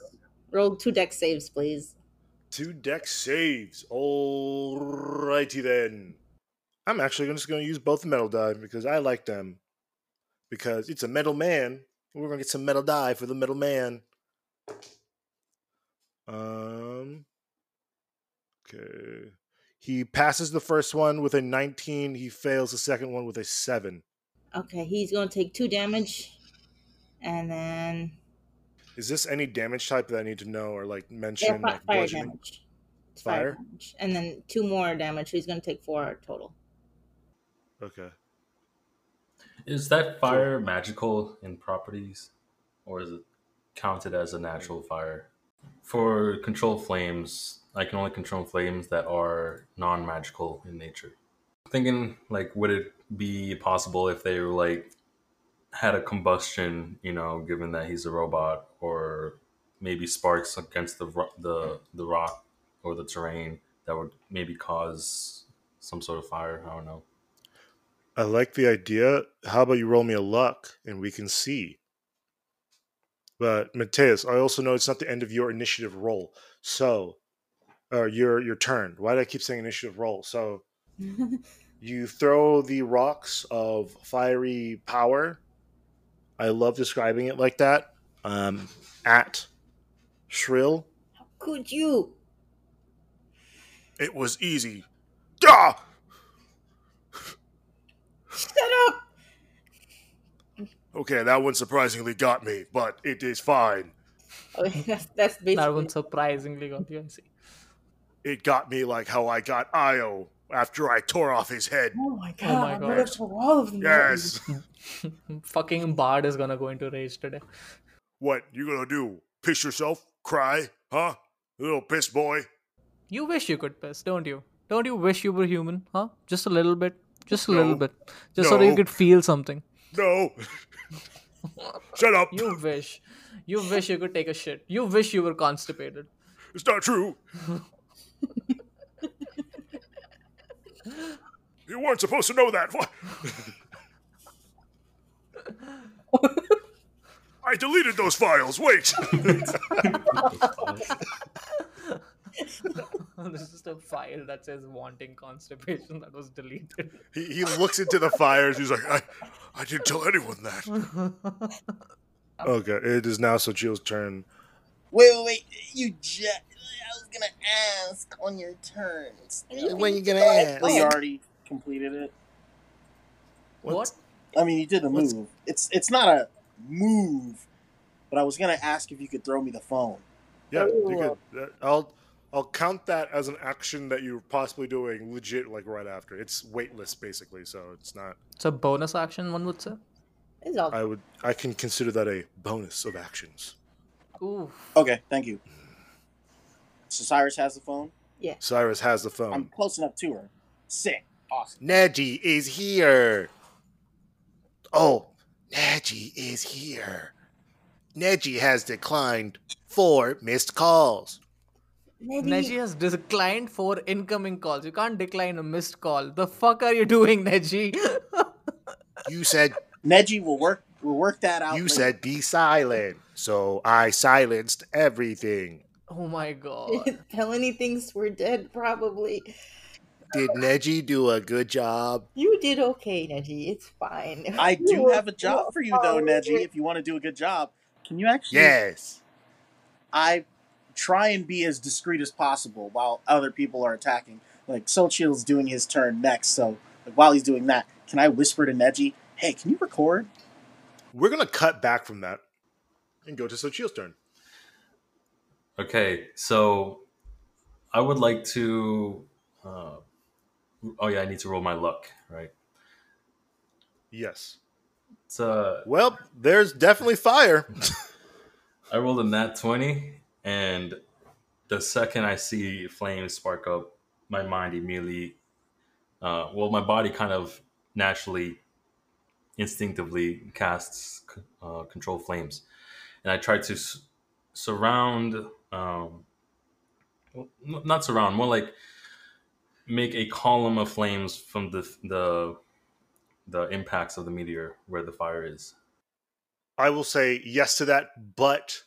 Roll two Dex saves, please. Two Dex saves. Alrighty then. I'm actually just going to use both metal die because I like them. Because it's a metal man. We're going to get some metal die for the metal man. Um. Okay. He passes the first one with a 19. He fails the second one with a 7. Okay, he's going to take two damage, and then Is this any damage type that I need to know or like yeah, mention? fi- like fire bludgeoning? damage. It's fire Fire? damage, and then two more damage. He's going to take four total. Okay. Is that fire magical in properties, or is it counted as a natural fire? For control flames, I can only control flames that are non-magical in nature. Thinking like, would it be possible if they were like had a combustion? You know, given that he's a robot, or maybe sparks against the the the rock or the terrain that would maybe cause some sort of fire. I don't know. I like the idea. How about you roll me a luck and we can see? But Mateus, I also know it's not the end of your initiative roll. So, or your your turn. Why do I keep saying initiative roll? So, <laughs> you throw the rocks of fiery power. I love describing it like that. Um, at Shrill. How could you? It was easy. Ah! Shut up! Okay, that one surprisingly got me, but it is fine. Okay, oh, <laughs> that's, that's basically. That one surprisingly got you. I see. It got me like how I got Io after I tore off his head. Oh my god! Oh my God. gonna all of them. Yes. <laughs> Fucking Bard is gonna go into rage today. what you gonna do? Piss yourself? Cry? Huh? Little piss boy? You wish you could piss, don't you? Don't you wish you were human, huh? Just a little bit. Just a little bit. Just so that you could feel something. No. <laughs> <laughs> Shut up. You wish. You wish you could take a shit. You wish you were constipated. It's not true. you weren't supposed to know that. What? <laughs> I deleted those files. Wait. <laughs> <laughs> this is just a file that says wanting constipation that was deleted. he, he looks into the fires. He's like, I, I didn't tell anyone that. <laughs> Okay, it is now Sochio's turn. Wait, wait, wait. You just. I was gonna ask on your turns. When you gonna ask? Well, you already completed it. what? I mean, you did the What's- move. It's it's not a move, but I was gonna ask if you could throw me the phone. Yeah, you could. uh, I'll I'll count that as an action that you're possibly doing legit like right after. It's weightless basically, so it's not. It's a bonus action, one would say. It's all. I would I can consider that a bonus of actions. Ooh. Okay, thank you. So Cyrus has the phone. Yeah. Cyrus has the phone. I'm close enough to her. Sick. Awesome. Neji is here. Oh, Neji is here. Neji has declined four missed calls. Neji has declined four incoming calls. You can't decline a missed call. The fuck are you doing, Neji? You said <laughs> Neji will work. We'll work that out. you later. said be silent, so I silenced everything. oh my god. Melanie thinks we're dead, probably. Did Neji do a good job? You did okay, Neji. It's fine. I <laughs> do were- have a job for you though, Neji. If you want to do a good job, Can you actually? Yes. I try and be as discreet as possible while other people are attacking. Like Sochil's doing his turn next, so like, while he's doing that, can I whisper to Neji, "Hey, can you record?" We're gonna cut back from that and go to Sochil's turn. Okay, so I would like to. Uh, oh yeah, I need to roll my luck, right? Yes. It's uh, Well, there's definitely fire. <laughs> I rolled a nat twenty, and the second I see flames spark up, my mind immediately, uh, well, my body kind of naturally, instinctively casts uh, control flames, and I try to surround, um, not surround, more like make a column of flames from the the the impacts of the meteor where the fire is. I will say yes to that, but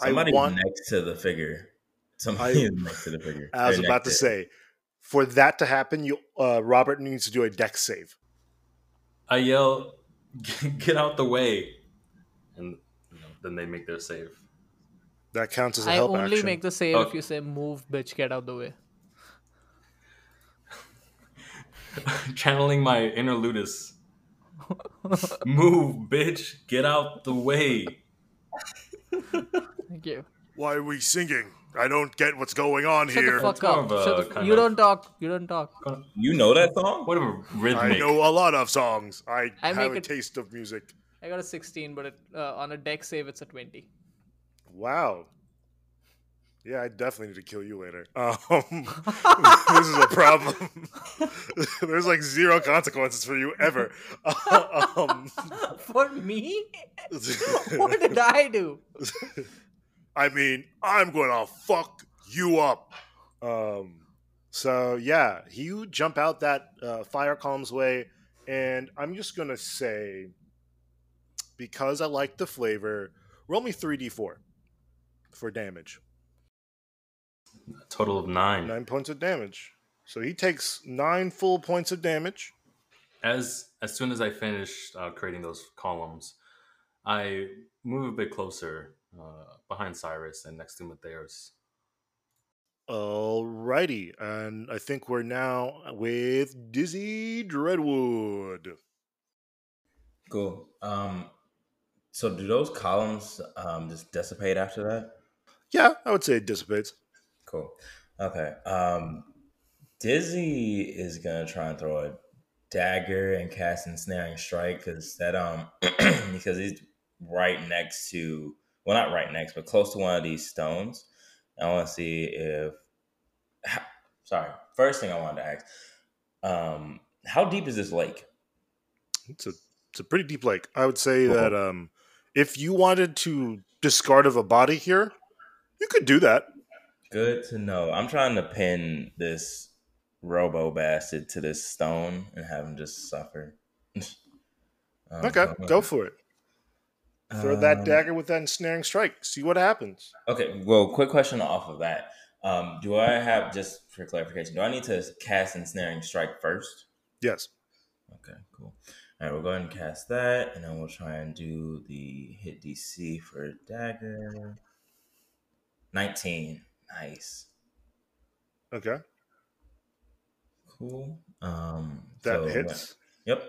Somebody's I want. next to the figure. Somebody I- is <laughs> next to the figure. I was They're about to next say, for that to happen, you uh, Robert needs to do a Dex save. I yell, "Get out the way!" and you know, then they make their save. That counts as a I help only make the save Oh. if you say move, bitch, get out the way. <laughs> Channeling my inner Ludus. <laughs> Move, bitch! Get out the way! Thank you. Why are we singing? I don't get what's going on Shut here. the fuck It's up. of Shut the f- you of- don't talk. You don't talk. You know that song? Whatever I rhythmic. know a lot of songs. I, I have make a taste of music. I got a 16, but it, uh, on a Dex save, it's a 20. Wow. Yeah, I definitely need to kill you later. Um, <laughs> this is a problem. <laughs> There's like zero consequences for you ever. <laughs> um, For me? what did I do? I mean, I'm gonna fuck you up. Um, so yeah, you jump out that uh, fire column's way, and I'm just gonna say, because I like the flavor, roll me three d four for damage. A Total of nine. Nine points of damage. So he takes nine full points of damage. As as soon as I finish uh, creating those columns, I move a bit closer uh, behind Cyrus and next to Matthias. Alrighty, and I think we're now with Dizzy Dreadwood. Cool. Um, so do those columns um, just dissipate after that? Yeah, I would say it dissipates. Cool. Okay. Um, Dizzy is gonna try and throw a dagger and cast ensnaring strike because that um <clears throat> because he's right next to well not right next but close to one of these stones. I want to see if sorry. First thing I wanted to ask, um, how deep is this lake? It's a it's a pretty deep lake. I would say that um, if you wanted to discard of a body here, you could do that. Good to know. I'm trying to pin this robo bastard to this stone and have him just suffer. <laughs> Um, Okay, go for it. Throw that Um, dagger with that ensnaring strike. See what happens. Okay, well, quick question off of that. Um, do I have just for clarification? Do I need to cast ensnaring strike first? Yes. Okay, cool. All right, we'll go ahead and cast that, and then we'll try and do the hit DC for dagger. Nineteen, nice, Okay. cool. Um, That so- hits. Yep.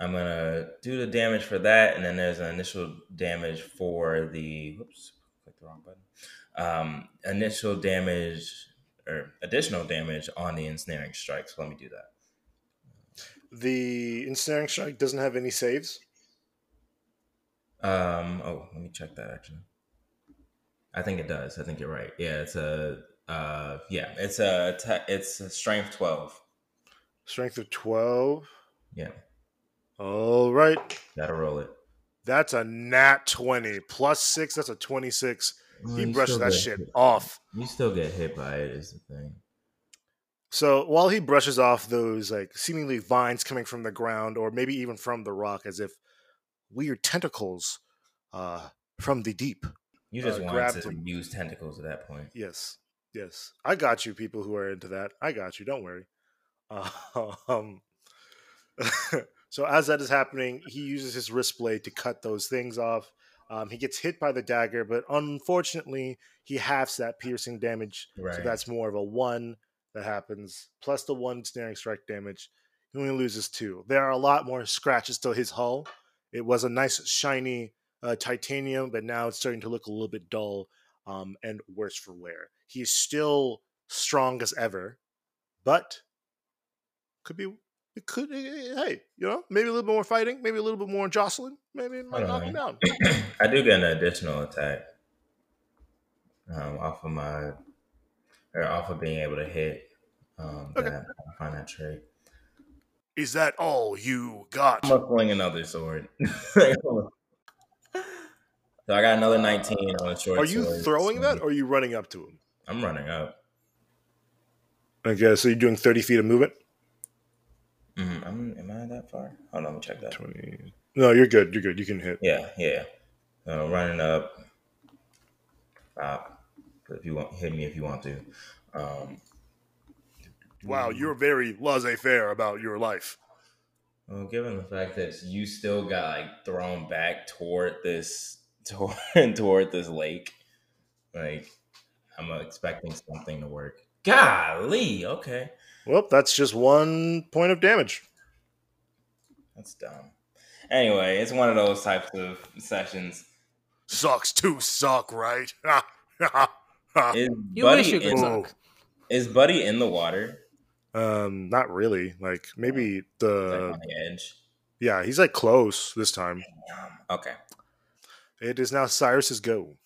I'm gonna do the damage for that, and then there's an initial damage for the. Whoops, clicked the wrong button. Um, initial damage or additional damage on the ensnaring strike. So let me do that. The ensnaring strike doesn't have any saves. Um. Oh, let me check that actually. I think it does. I think you're right. Yeah, it's a. Uh. Yeah, it's a. Te- it's a strength twelve. Strength of twelve. Yeah, All right. gotta roll it. That's a nat twenty plus six. That's a twenty-six. Well, he brushed that shit hit. off. You still get hit by it. Is the thing. So while he brushes off those like seemingly vines coming from the ground, or maybe even from the rock, as if weird tentacles uh, from the deep. You just uh, wanted to use tentacles at that point. Yes, yes, I got you. People who are into that, I got you. Don't worry. <laughs> Um, <laughs> so as that is happening, he uses his wrist blade to cut those things off. Um, he gets hit by the dagger, but unfortunately, he halves that piercing damage. So that's more of a one that happens, plus the ensnaring strike damage. He only loses two. There are a lot more scratches to his hull. It was a nice, shiny uh, titanium, but now it's starting to look a little bit dull um, and worse for wear. He's still strong as ever, but could be. It could. eh, Hey, you know, maybe a little bit more fighting, maybe a little bit more jostling, maybe it might knock him down. <clears throat> I do get an additional attack um, off of my or off of being able to hit. Um, Okay. that I find that trait. Is that all you got? I'm gonna fling another sword. <laughs> so I got another 19 on a short. Are you sword, throwing so that or are you running up to him? I'm running up. Okay, so you're doing 30 feet of movement? Mhm. I'm, am I that far? Hold on, let me check that. 20. No, you're good. You're good. You can hit. Yeah, yeah. So running up. Uh, if you want, hit me if you want to. Um, Wow, you're very laissez faire about your life. Well, given the fact that you still got like thrown back toward this <laughs> toward, toward this lake, like I'm expecting something to work. Golly, okay, Well, that's just one point of damage. that's dumb. Anyway, it's one of those types of sessions. Sucks to suck, right? <laughs> Is You Buddy wish you could in, suck. Is Buddy in the water? um, not really. Like maybe Like the on the edge. yeah, he's like close this time. Okay. It is now Cyrus's go.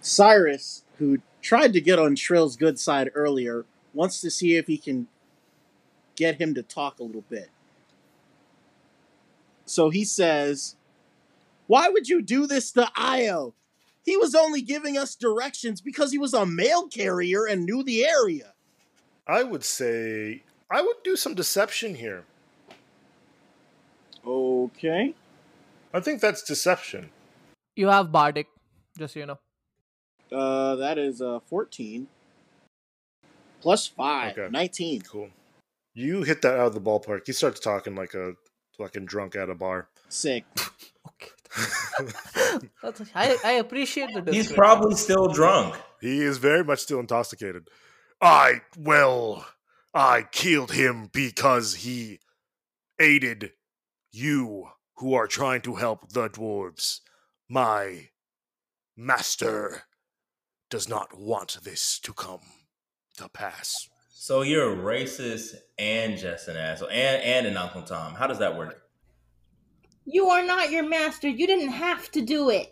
Cyrus, who tried to get on Shrill's good side earlier, wants to see if he can get him to talk a little bit. So he says, Why would you do this to Io? He was only giving us directions because he was a mail carrier and knew the area. I would say I would do some deception here. Okay. I think that's deception. You have Bardic, just so you know. Uh, that is uh, 14. Plus 5. Okay. 19. Cool. You hit that out of the ballpark. He starts talking like a fucking drunk at a bar. Sick. <laughs> <laughs> Okay. I, I appreciate the He's probably still drunk. He is very much still intoxicated. I, well, I killed him because he aided you who are trying to help the dwarves. My master does not want this to come to pass. So you're a racist and just an asshole and and an Uncle Tom. How does that work? You are not your master. You didn't have to do it.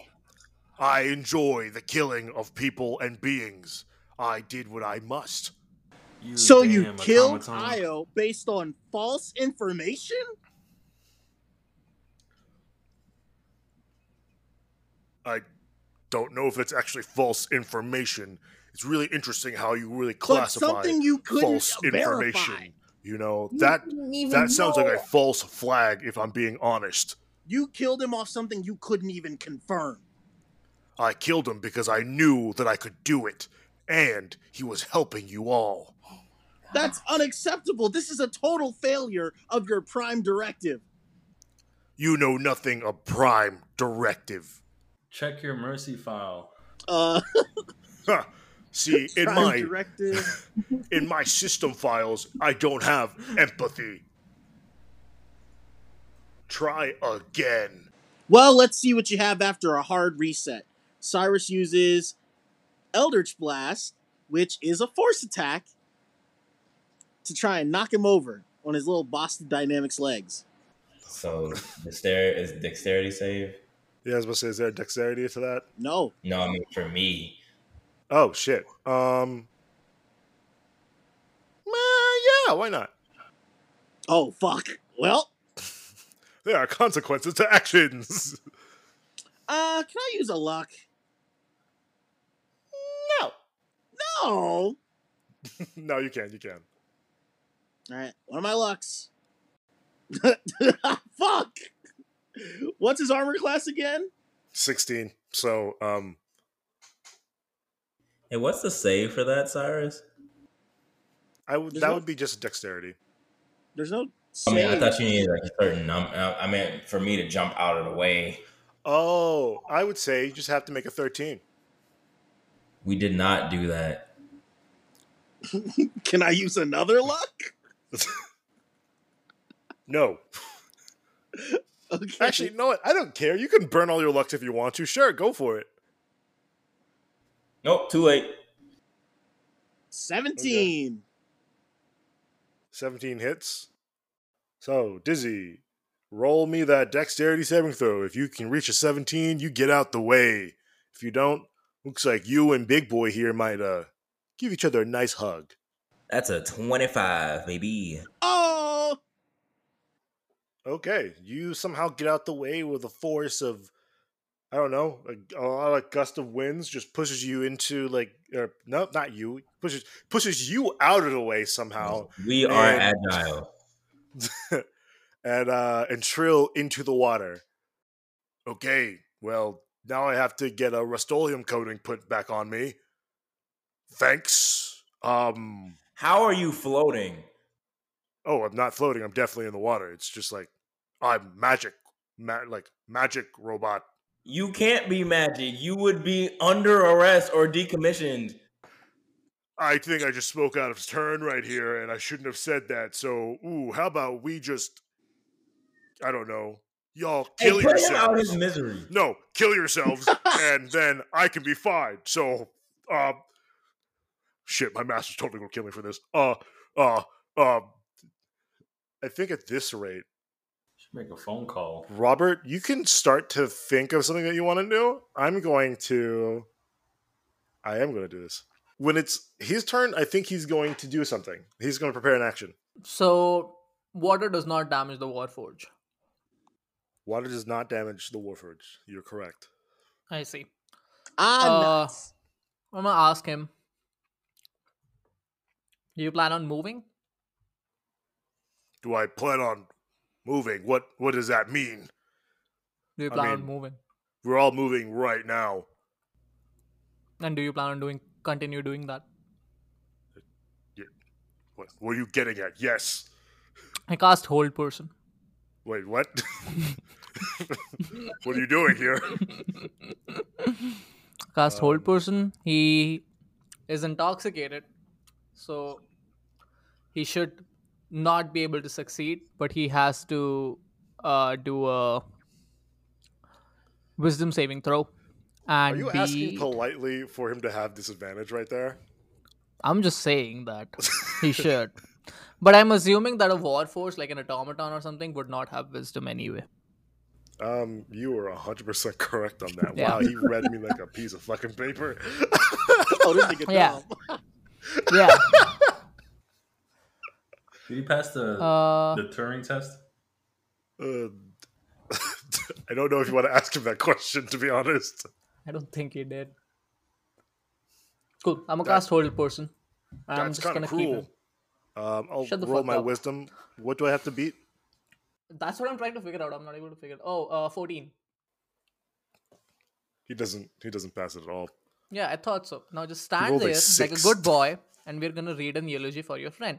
I enjoy the killing of people and beings. I did what I must. You So you killed automaton. Io based on false information? I don't know if it's actually false information. It's really interesting how you really But classify something you couldn't false verify. information. You know You that that sounds like a false flag. If I'm being honest, You killed him off something you couldn't even confirm. I killed him because I knew that I could do it, and he was helping you all. That's unacceptable. This is a total failure of your prime directive. You know nothing of Prime Directive. Check your mercy file. Uh, <laughs> Huh. See, in my directive. <laughs> in my system files, I don't have empathy. Try again. Well, let's see what you have after a hard reset. Cyrus uses Eldritch Blast, which is a force attack, to try and knock him over on his little Boston Dynamics legs. So dexterity is dexterity save? Yeah, I was about to say, is there a dexterity to that? No. No, I mean for me. Oh shit. Um. eh, yeah, why not? Oh, fuck. Well, <laughs> There are consequences to actions. <laughs> uh, can I use a luck? no. No. <laughs> no, you can. You can. All right, one of my lucks. Fuck. What's his armor class again? Sixteen. So, um, Hey, what's the save for that, Cyrus? I would There's that no- would be just dexterity. There's no I mean, I thought you needed like a certain number. I mean, for me to jump out of the way. Oh, I would say you just have to make a 13. We did not do that. <laughs> Can I use another luck? <laughs> No. <laughs> Okay. Actually, no, I don't care. You can burn all your lucks if you want to. Sure, go for it. Nope, too late. 17. 17 hits. So, Dizzy, roll me that dexterity saving throw. If you can reach a 17, you get out the way. If you don't, looks like you and Big Boy here might uh give each other a nice hug. That's a 25, baby. Oh! Okay, you somehow get out the way with a force of, I don't know, a, a gust of winds just pushes you into like, or, no, not you, pushes pushes you out of the way somehow, <laughs> We are And- agile. <laughs> and uh and Shrill into the water. Okay, well now I have to get a Rust-Oleum coating put back on me. Thanks. Um. How are you floating? Oh, I'm not floating. I'm definitely in the water. It's just like I'm magic, ma- like magic robot. You can't be magic. You would be under arrest or decommissioned. I think I just spoke out of turn right here, and I shouldn't have said that. So, ooh, how about we just, I don't know, y'all Hey, kill put him out yourselves. his misery. No, kill yourselves, <laughs> and then I can be fine. So, uh, shit, my master's totally gonna kill me for this. Uh, uh, uh, I think at this rate, make a phone call. Robert, you can start to think of something that you want to do. I'm going to. I am going to do this. When it's his turn, I think he's going to do something. He's going to prepare an action. So water does not damage the warforge. Water does not damage the Warforge. You're correct. I see. Ah, Uh, nuts. I'm gonna ask him. Do you plan on moving? Do I plan on moving? What What does that mean? Do you I plan on moving? We're all moving right now. And do you plan on doing continue doing that? Yeah. What were you getting at? Yes. I cast hold person. Wait, what? <laughs> <laughs> what are you doing here? Cast Um, hold person. He is intoxicated, so he should not be able to succeed. But he has to uh, do a wisdom saving throw. And Are And you be, asking politely for him to have disadvantage right there? I'm just saying that he should. <laughs> But I'm assuming that a war force like an automaton or something would not have wisdom anyway. Um, you were hundred percent <laughs> correct on that. Yeah. Wow, he read me like a piece of fucking paper. oh, this nigga <laughs> Yeah. dumb. Yeah. Did he pass the Uh, the Turing test? Uh, <laughs> I don't know if you want to ask him that question, to be honest. I don't think he did. Cool. I'm a That- cast hold person. I'm That's just kind gonna of keep cruel. him. Um, I'll Shut the roll fuck my up. wisdom. What do I have to beat? That's what I'm trying to figure out. I'm not able to figure. Oh, uh, 14. He doesn't. He doesn't pass it at all. Yeah, I thought so. Now just stand there like a good boy, and we're gonna read an eulogy for your friend.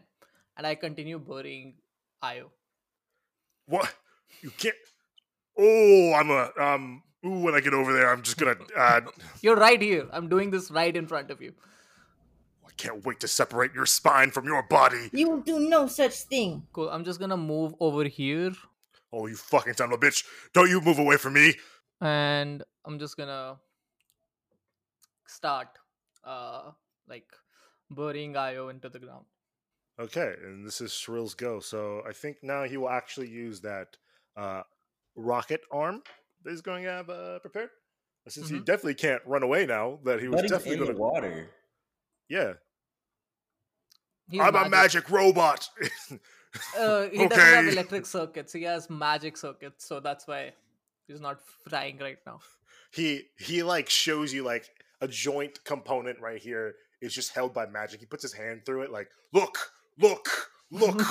And I continue burying Io. What? You can't. Oh, I'm a um. Ooh, when I get over there, I'm just gonna. Uh, <laughs> You're right here. I'm doing this right in front of you. I can't wait to separate your spine from your body. You will do no such thing. Cool. I'm just gonna move over here, Oh, you fucking son of a bitch! Don't you move away from me. and I'm just gonna start, uh, like burying Io into the ground. Okay, and this is Shrill's go. So I think now he will actually use that uh, rocket arm that he's going to have uh, prepared. Since he Mhm. definitely can't run away now, that he was But definitely in going the to. water. Yeah, He's I'm a magic robot. Uh, <laughs> he doesn't have electric circuits. He has magic circuits, so that's why he's not frying right now. he he like shows you like a joint component right here is just held by magic. He puts his hand through it, like, look, look, look.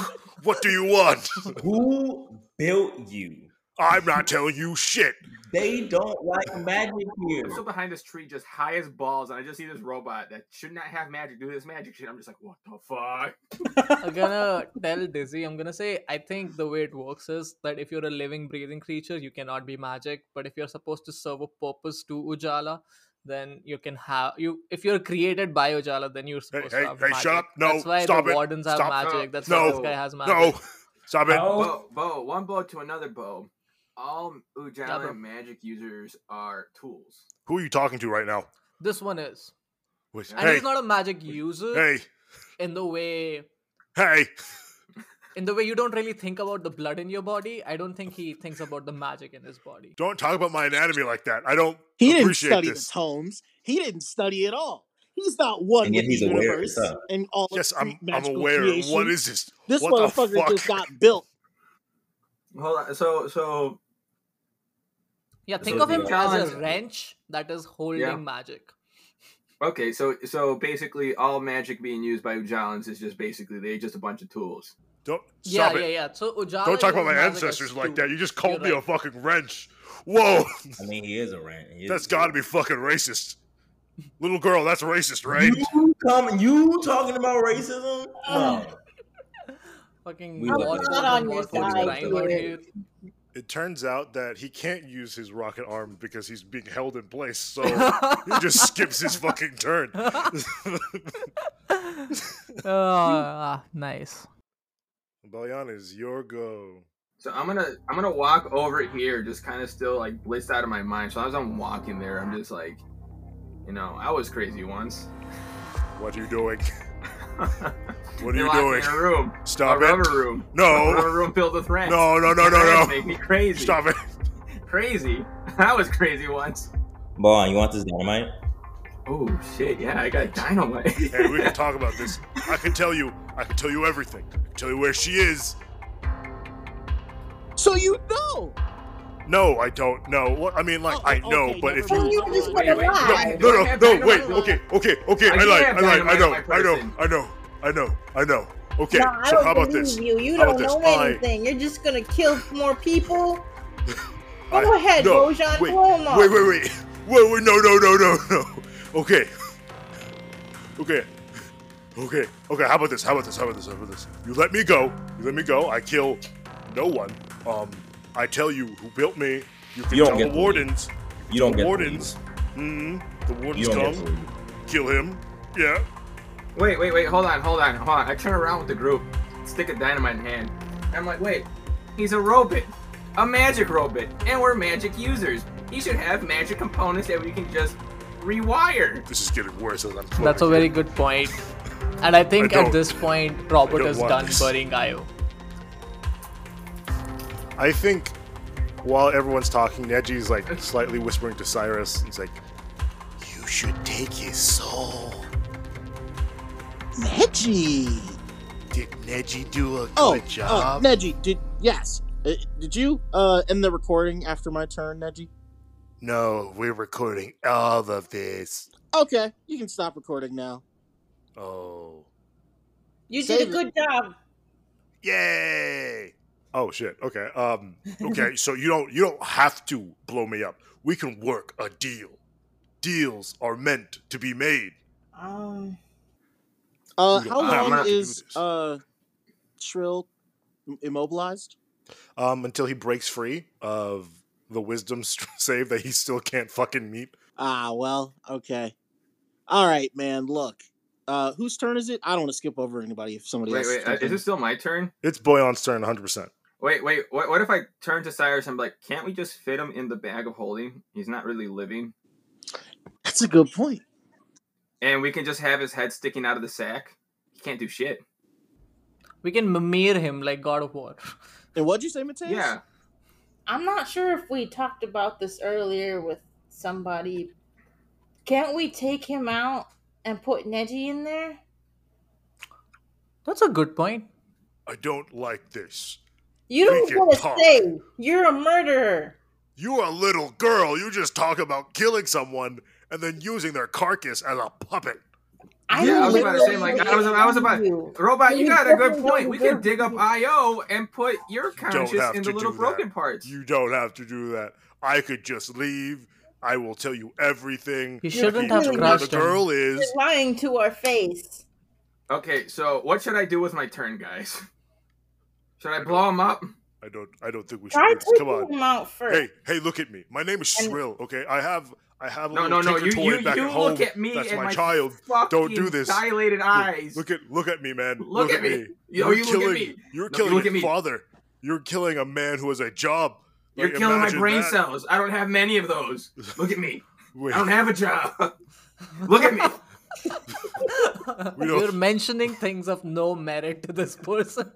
what do you want? <laughs> Who built you? I'm not telling you shit. They don't like magic here. I'm still behind this tree, just high as balls, and I just see this robot that should not have magic do this magic shit. I'm just like, what the fuck? <laughs> I'm gonna <laughs> tell Dizzy, I'm gonna say, I think the way it works is that if you're a living, breathing creature, you cannot be magic. But if you're supposed to serve a purpose to Ujala, then you can have you. If you're created by Ujala, then you're supposed hey, to have hey, magic. shut up. No, that's why stop the it. wardens have Stop. magic. That's No, why this guy has magic. No, stop it. Bow, bow, one bow to another bow. All Ujala bro. magic users are tools. Who are you talking to right now? This one is, Which, and hey, he's not a magic user hey, in the way hey. In the way you don't really think about the blood in your body. I don't think he thinks about the magic in his body. Don't talk about my anatomy like that. I don't He didn't study this. the tomes. He didn't study at all. He's not one And with he's the aware universe stuff. and all Yes, of I'm. I'm magical aware. creation. What is this? This what motherfucker just got built. Hold on. So, so Yeah, think So of him as a wrench that is holding Yeah. magic. okay, so so basically, all magic being used by Ujalans is just basically they just a bunch of tools. Don't Yeah, stop it. yeah, yeah. So Ujala Don't talk about my uses magic as ancestors like tools. that. You just called me right. a fucking wrench. Whoa, I mean, he is a wrench. He is that's a- got to be fucking racist. Little girl, that's racist, right? You come, you talking about racism? No. <laughs> Fucking We I'm it. not on your war- war- side crime out here. here. It turns out that he can't use his rocket arm because he's being held in place, so he <laughs> just skips his fucking turn. <laughs> Ah, nice. Balyan is your go. So I'm gonna I'm gonna walk over here, just kind of still like blitzed out of my mind. So as I'm walking there, I'm just like, you know, I was crazy once. What are you doing? <laughs> What are you locked me doing? In a room. Stop a it. rubber room. No. A rubber room filled with rats. No, no, no, no, <laughs> no. Make me crazy. Stop it. <laughs> Crazy. I was crazy once. Boy, you want this dynamite? Oh shit! Yeah, I got dynamite. Hey, we can talk about this. I can tell you. I can tell you everything. I can tell you where she is. So you know. No, I don't know. What I mean, like Oh, I okay, know, but if you you just Wait, wait, lie. wait. no, no, no, wait. Okay, okay, okay. I I lied. I lied. I know. I know. I know. I know. I know. Okay. No, I so don't how about believe this? you. You don't about know this? I- anything. You're just gonna kill more people. <laughs> Go I- ahead, no, Bojan. wait, blow 'em up. Wait, wait, wait. <laughs> Wait, wait, no, no, no, no, no. Okay. Okay. Okay. Okay, how about this? How about this? How about this? How about this? You let me go. You let me go. I kill no one. Um, I tell you who built me. You can You don't tell get the to wardens. You don't the get to wardens. hmm The You wardens don't come. to leave. Kill him. Yeah. Wait, wait, wait. Hold on, hold on, hold on. I turn around with the group, stick a dynamite in hand. I'm like, wait, he's a robot, a magic robot, and we're magic users. He should have magic components that we can just rewire. This is getting worse as I'm. Talking. That's a very good point. And I think I at this point, Robert is done this. burying Io. I think while everyone's talking, Neji's like slightly whispering to Cyrus. He's like, "You should take his soul." Neji. Did Neji do a good Oh, uh, job? Neji, did yes? Uh, did you uh end the recording after my turn, Neji? no, we're recording all of this. Okay, you can stop recording now. Oh, You Save did a good job. yay! Oh shit. Okay. Um. <laughs> Okay. so you don't you don't have to blow me up. We can work a deal. Deals are meant to be made. Um, Uh, how long is this. uh Shrill immobilized? Um. Until he breaks free of the wisdom st- <laughs> save that he still can't fucking meet. Ah, well, okay. All right, man. Look, uh, whose turn is it? I don't want to skip over anybody if somebody Wait, else. wait. Uh, is it still my turn? It's Boyan's turn, 100. percent Wait, wait. What, what if I turn to Cyrus and be like, can't we just fit him in the bag of holding? He's not really living, That's a good point. and we can just have his head sticking out of the sack. He can't do shit. We can mimir him like God of War. <laughs> And what'd you say, Mateus? Yeah. I'm not sure if we talked about this earlier with somebody. Can't we take him out and put Neji in there? That's a good point. I don't like this. You don't want to say you're a murderer. You're a little girl. You just talk about killing someone and then using their carcass as a puppet. I yeah, I was about to say, like, I was, I was about, you. robot, you You got a good point. We can dig up. Io and put your don't conscious have in the little broken that. parts. You don't have to do that. I could just leave. I will tell you everything. You shouldn't have really where the crushed him. is. You're lying to our face. Okay, so what should I do with my turn, guys? <laughs> Should I blow him up? I don't. I don't think we should. Try do this. Come on. him out first. Hey, hey, look at me. My name is And- Shrill. Okay, I have. I have a No, little no, no. tinker You, toy you, back you at home. look at me That's my my child. Don't do this. Dilated eyes. Look at look at me, man. Look at me. Yo, You're you look at killing. me. You're No, killing look at me. father. You're killing a man who has a job. You're Like, killing my brain that. cells. I don't have many of those. <laughs> Look at me. Wait, I don't have a job. <laughs> look at me. You're mentioning things of no merit to this person.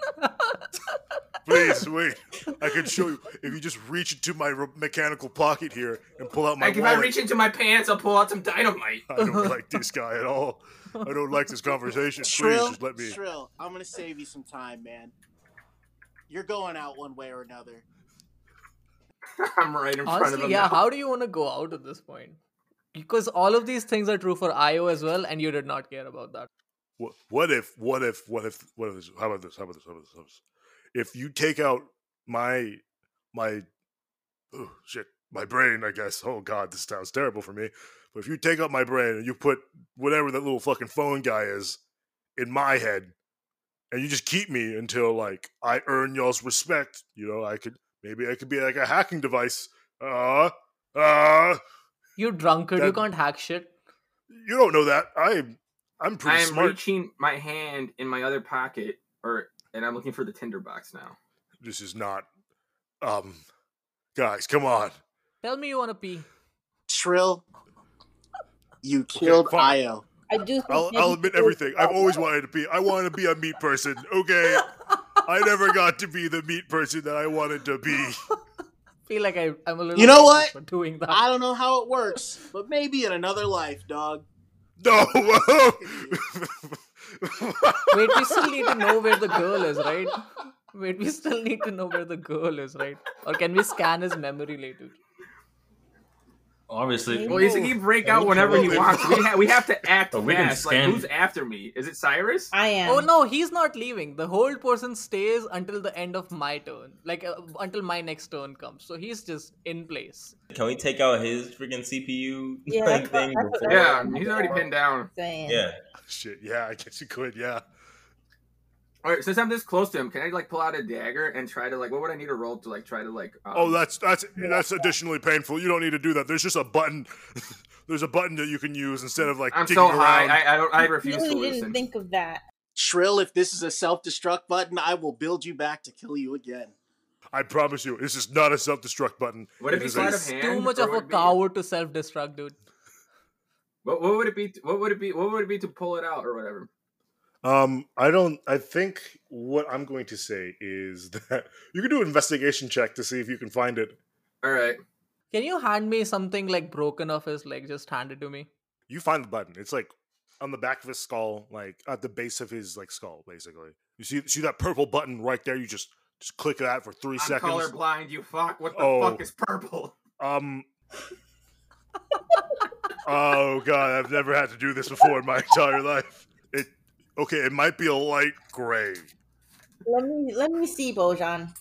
<laughs> please wait. I can show you if you just reach into my re- mechanical pocket here and pull out my Like if I wallet. reach into my pants, I'll pull out some dynamite. I don't like this guy at all. I don't like this conversation. Please Shrill, just let me. Shrill, I'm gonna save you some time, man. You're going out one way or another. <laughs> I'm right in front of Honestly, him. yeah. now. How do you want to go out at this point? Because all of these things are true for Io as well, and you did not care about that. What, what if? What if? What if? What if? This, how about this? How about this? How about this? How about this? If you take out my my oh shit my brain, I guess. Oh god, this sounds terrible for me. But if you take out my brain and you put whatever that little fucking phone guy is in my head, and you just keep me until like I earn y'all's respect, you know, I could maybe I could be like a hacking device. Uh uh You drunkard, you can't hack shit. you don't know that. I'm, I'm pretty I am smart. reaching my hand in my other pocket, or and I'm looking for the Tinder box now. this is not um guys come on Tell me you want to pee. Shrill, you killed fine. Io. I do. I'll, I'll admit everything i've always wanted to be i want to be a meat person okay <laughs> i never got to be the meat person that i wanted to be <laughs> feel like I, I'm a little. You know what? For doing that. I don't know how it works, but maybe in another life, dog. no <laughs> Wait, we still need to know where the girl is, right? Wait, we still need to know where the girl is, right? Or can we scan his memory later? Obviously, Well, he's, he can break out whenever he Well, wants. We, ha- we have to <laughs> act But we can fast. Like, scan- who's after me? Is it Cyrus? I am. Oh no, he's not leaving. The whole person stays until the end of my turn, like uh, until my next turn comes. So he's just in place. Can we take out his freaking CPU Yeah, <laughs> like, that's what- thing what- before? Yeah, he's already pinned down. Saying. Yeah. shit yeah i guess you could yeah All right, since I'm this close to him, can I like pull out a dagger and try to like? What would I need to roll to like try to like? Um, oh that's that's that's additionally painful you don't need to do that there's just a button <laughs> there's a button that you can use instead of like I'm digging so high. around. I, I don't. I I refuse to really listen. didn't think of that. Shrill, if this is a self destruct button, I will build you back to kill you again. I promise you, this is not a self-destruct button. What if It be is a- of hand? Too much of a it be- coward to self-destruct, dude. What, what would it be? What would it be? What would it be to pull it out or whatever? Um, I don't. I think what I'm going to say is <laughs> that you can do an investigation check to see if you can find it. All right. Can you hand me something like broken off his leg? Just hand it to me. You find the button. It's like on the back of his skull, like at the base of his like skull, basically. You see, see that purple button right there. You just just click that for 3 I'm seconds. colorblind. You fuck. What the Oh. fuck is purple? <laughs> Um. oh god, I've never had to do this before in my entire life. It okay. It might be a light gray. Let me let me see, Bojan.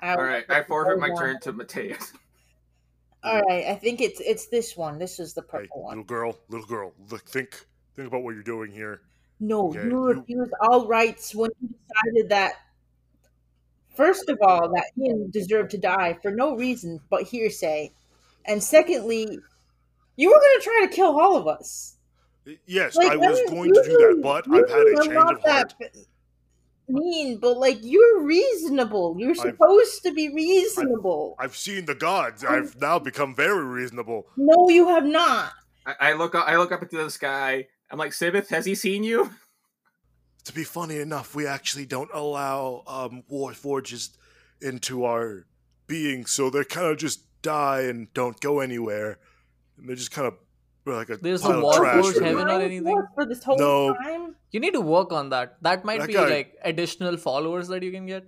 I All will right. put I forfeit my turn to Mateus. <laughs> All right, I think it's it's this one. This is the Hey, purple one. little girl, little girl, look, think think about what you're doing here. No, Okay, you you- refused all rights when you decided that. First of all, that Ian deserved to die for no reason but hearsay, and secondly, you were going to try to kill all of us. Yes, Like, I was that is going to do that, but I've had a change not of heart. Mean, but like you're reasonable. You're I've- supposed to be reasonable. I've seen the gods. I've now become very reasonable. no, you have not. I, I look. Up, I look up into the sky. I'm like, Sibith, has he seen you? <laughs> To be funny enough, we actually don't allow um, war forges into our being, so they kind of just die and don't go anywhere. And they're just kind of like a There's a pile of war trash. for heaven or anything? For this whole No. time, You need to work on that. That might That be guy- like additional followers that you can get.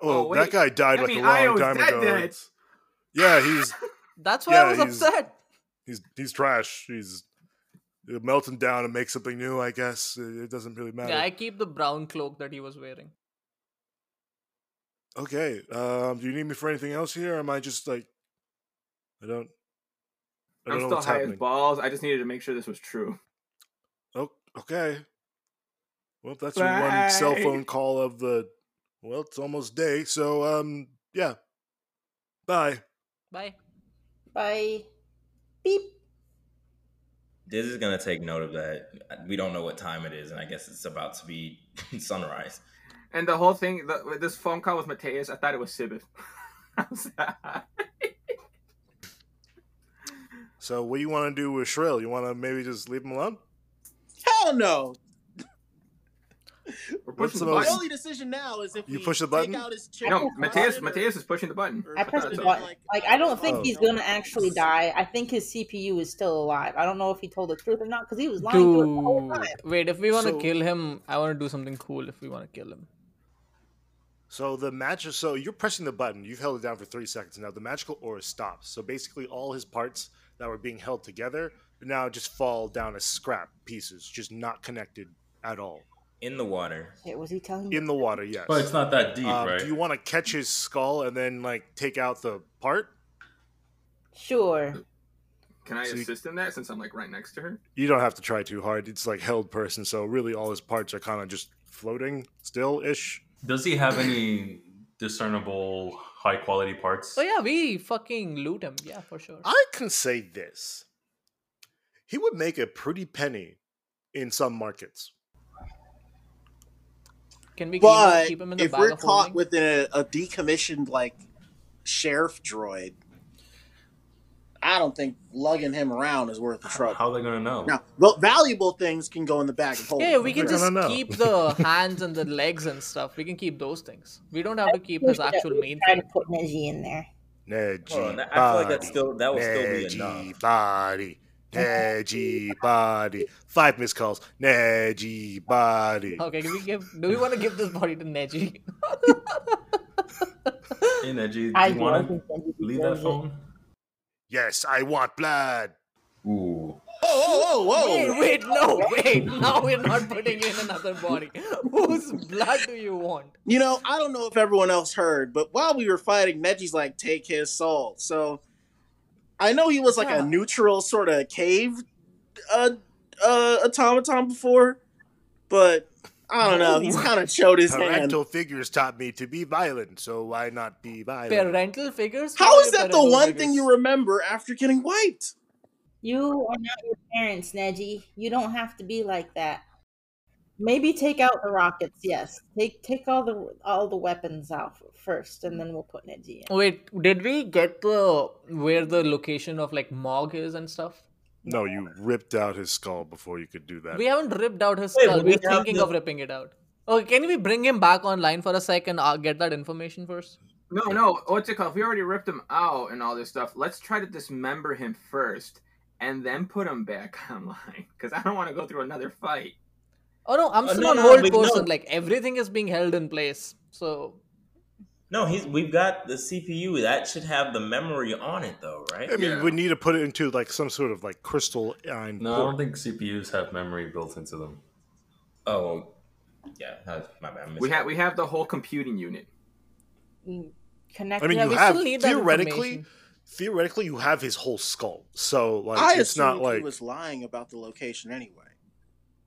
Oh, Oh, that guy died I like mean, a long time ago. dead. Yeah, he's <laughs> That's why Yeah, I was he's- upset. he's he's trash. He's melting down and make something new. I guess it it doesn't really matter. Yeah, I keep the brown cloak that he was wearing. Okay. Um, do you need me for anything else here? Or am I just like I don't I don't I'm still high happening. as balls. I just needed to make sure this was true. Oh, okay. Well, that's your one cell phone call of the well, it's almost day, so um yeah. Bye. Bye. Bye. Beep. This is gonna take note of that. We don't know what time it is, and I guess it's about to be <laughs> sunrise. And the whole thing, the, this phone call with Mateus, I thought it was Sibith. <laughs> So what do you want to do with Shrill? You want to maybe just leave him alone? Hell no. We're What's pushing the the My only decision now is if You we push the take button? out his No, or Mateus, or- Mateus is pushing the button. I pressed the button. like- Like I don't think Oh. he's gonna actually die. I think his CPU is still alive. I don't know if he told the truth or not because he was lying to us the whole time. wait. If we want to So- kill him, I want to do something cool. If we want to kill him, So the magic. So you're pressing the button. You've held it down for three seconds now. The magical aura stops. So basically, all his parts that were being held together now just fall down as scrap pieces, just not connected at all In the water. Shit, was he telling me? in the water. Yes. But it's not that deep, Um, right? Do you want to catch his skull and then like take out the part? Sure. Can I So you- assist in that since I'm like right next to her? You don't have to try too hard. It's like hold person, so really all his parts are kind of just floating still ish. Does he have any discernible high quality parts? oh yeah, we fucking loot him. Yeah, for sure. I can say this: he would make a pretty penny in some markets. Can we keep him, But keep him in the if bag we're of caught holding? with a, a decommissioned like sheriff droid, I don't think lugging him around is worth the trouble. How are they gonna know? Now, well, valuable things can go in the bag of holding. Yeah, we can No, just no, no. keep the <laughs> hands and the legs and stuff. We can keep those things. We don't have to keep his actual main Try thing. to put Neji in there. Neji Hold on, I feel like that's body, still- that will still be Neji enough. body, Neji body. Five missed calls. Neji body. Okay, can we give? Do we want to give this body to Neji? Hey, Neji, do I you want I to leave that phone? Yes, I want blood. Ooh. Whoa, whoa, whoa, Wait, wait, no, wait. Now we're not putting in another body. Whose blood do you want? You know, I don't know if everyone else heard, but while we were fighting, Neji's like, take his soul. So I know he was like Yeah. a neutral sort of cave uh, uh, automaton before, but I don't know. He's kind of showed his hand. Parental figures taught me to be violent, so why not be violent? Parental figures? How What is are that the one figures? thing you remember after getting wiped? You are not your parents, Neji. You don't have to be like that. Maybe take out the rockets. Yes, take take all the all the weapons out first, and then we'll put Neji in. Wait, did we get the where the location of like Mog is and stuff? No, you ripped out his skull before you could do that. We haven't ripped out his skull. but we We're have thinking the- of ripping it out. Okay, can we bring him back online for a second? I'll get that information first. No, no. What's it called? We already ripped him out and all this stuff, let's try to dismember him first and then put him back <laughs> online. Because I don't want to go through another fight. Oh no, I'm Oh, still no, on no, hold we- no. person. Like everything is being held in place. So No, he's we've got the CPU that should have the memory on it though, right? I mean, Yeah. we need to put it into like some sort of like crystal iron. No, I don't think CPUs have memory built into them. Oh, yeah. that's My bad. We have we have the whole computing unit. Mm, Connect. I mean, you we have still need theoretically, theoretically, you have his whole skull. So like, I it's not assumed like he was lying about the location anyway.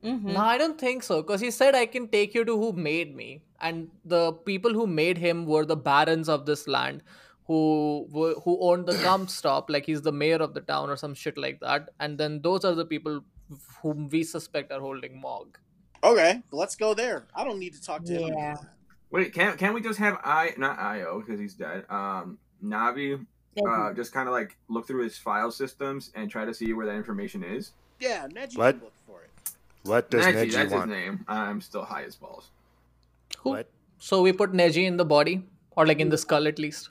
Mhm. no, I don't think so. Because he said I can take you to who made me, and the people who made him were the barons of this land, who were, who owned the <coughs> gum stop. Like he's the mayor of the town or some shit like that. And then those are the people whom we suspect are holding Mog. Okay, let's go there. I don't need to talk to him. Yeah. about. Wait, can can we just have I not Io because he's dead. Um, Navi, uh, just kind of like look through his file systems and try to see where that information is. Yeah, Neji What? can look for it. What does Neji, Neji that's want? his name. I'm still high as balls. Who? What? So we put Neji in the body, or like in the skull at least.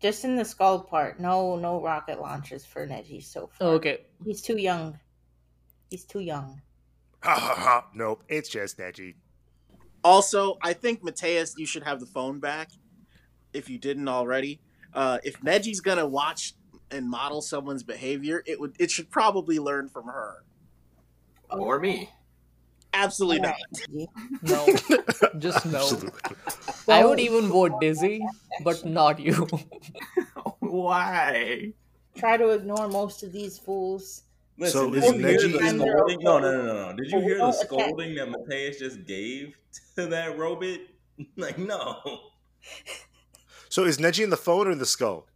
Just in the skull part. No, no rocket launches for Neji so far. Okay. He's too young. He's too young. Ha ha ha! Nope, it's just Neji. Also, I think Mateus, you should have the phone back if you didn't already. Uh, if Neji's gonna watch and model someone's behavior, it would it should probably learn from her. Or me. Absolutely not. No, <laughs> just no. Absolutely. I would even vote Dizzy, but not you. <laughs> Why? Try to ignore most of these fools. Listen, So did is you hear Neji- the scolding? No, no, no, no, no. Did you Oh, hear oh, the scolding that Mateus just gave to that robot? <laughs> Like, no. So is Neji in the phone or in the skull?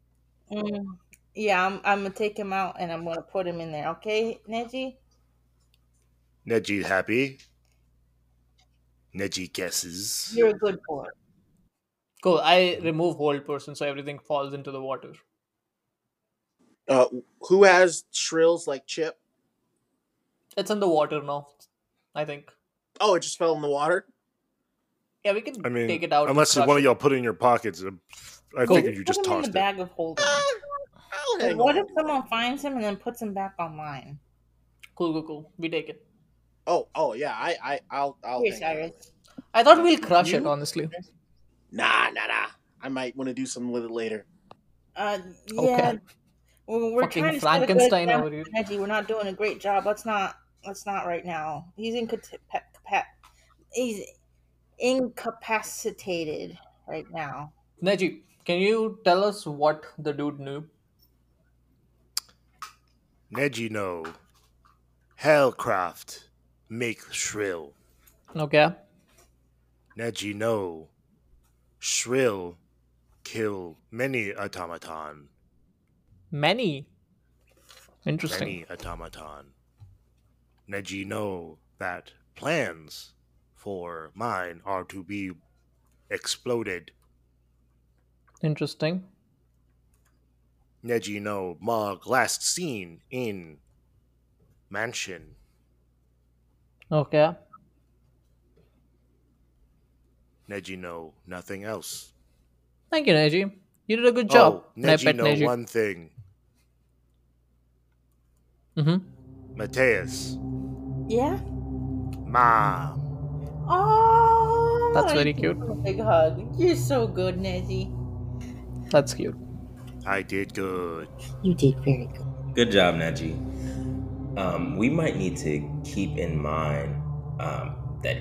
Mm, yeah, I'm, I'm gonna take him out and I'm gonna put him in there. Okay, Neji? Neji happy. Neji guesses. You're a good boy. Cool. I remove hold person so everything falls into the water. Uh, who has Shrill's like Chip? It's in the water now. I think. Oh, it just fell in the water. Yeah, we can I mean, take it out. unless crush one of y'all put it in your pockets. uh, I Cool. figured you just him in tossed the it. bag of holding. I'll what on. if someone finds him and then puts him back online? Cool, cool, cool. We take it. Oh, oh yeah. I, I, I'll, I'll. Here. Cyrus. I thought we'll crush it, honestly. Nah, nah, nah. I might want to do something with it later. Uh, yeah. Okay. We're, we're Fucking trying to set a good Frankenstein example over here. for Neji. We're not doing a great job. Let's not. Let's not right now. He's incapa- capa- He's incapacitated right now. Neji, can you tell us what the dude knew? Neji no. Hellcraft make shrill. Okay. Neji no. Shrill kill many automaton. Many. Interesting. Many automaton. Neji know that plans for mine are to be exploded. Interesting. Neji know Mog last seen in mansion. Okay. Neji know nothing else. Thank you, Neji. You did a good job. Oh, And Neji pet know Neji. one thing. Mm-hmm. Mateus, Yeah. mom. Oh, That's I very give cute. him A big hug. You're so good, Neji. That's cute. I did good. You did very good. Good job, Neji. Um, we might need to keep in mind um, that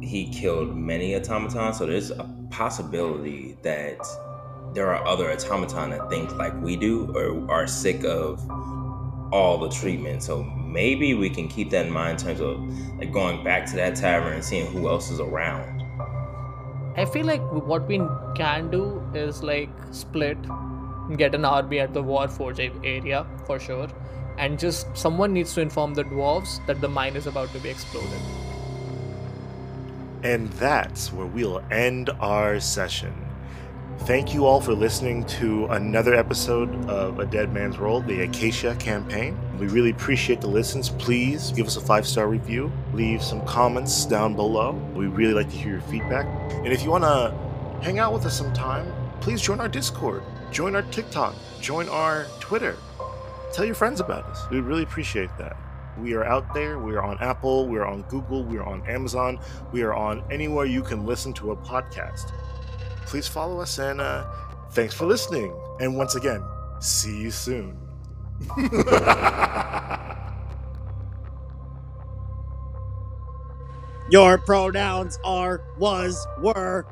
he killed many automatons, so there's a possibility that there are other automaton that think like we do or are sick of all the treatment. So maybe we can keep that in mind in terms of like going back to that tavern and seeing who else is around. I feel like what we can do is like split, get an army at the Warforge a- area for sure, and just someone needs to inform the dwarves that the mine is about to be exploded. And that's where we'll end our session. Thank you all for listening to another episode of A Dead Man's Roll, the Acacia campaign. We really appreciate the listens. Please give us a five star review, leave some comments down below. We really like to hear your feedback. And if you want to hang out with us sometime, please join our Discord, join our TikTok, join our Twitter. Tell your friends about us. We really appreciate that. We are out there. We are on Apple. We are on Google. We are on Amazon. We are on anywhere you can listen to a podcast. Please follow us and uh, thanks for listening. And once again, see you soon. <laughs> Your pronouns are, was, were,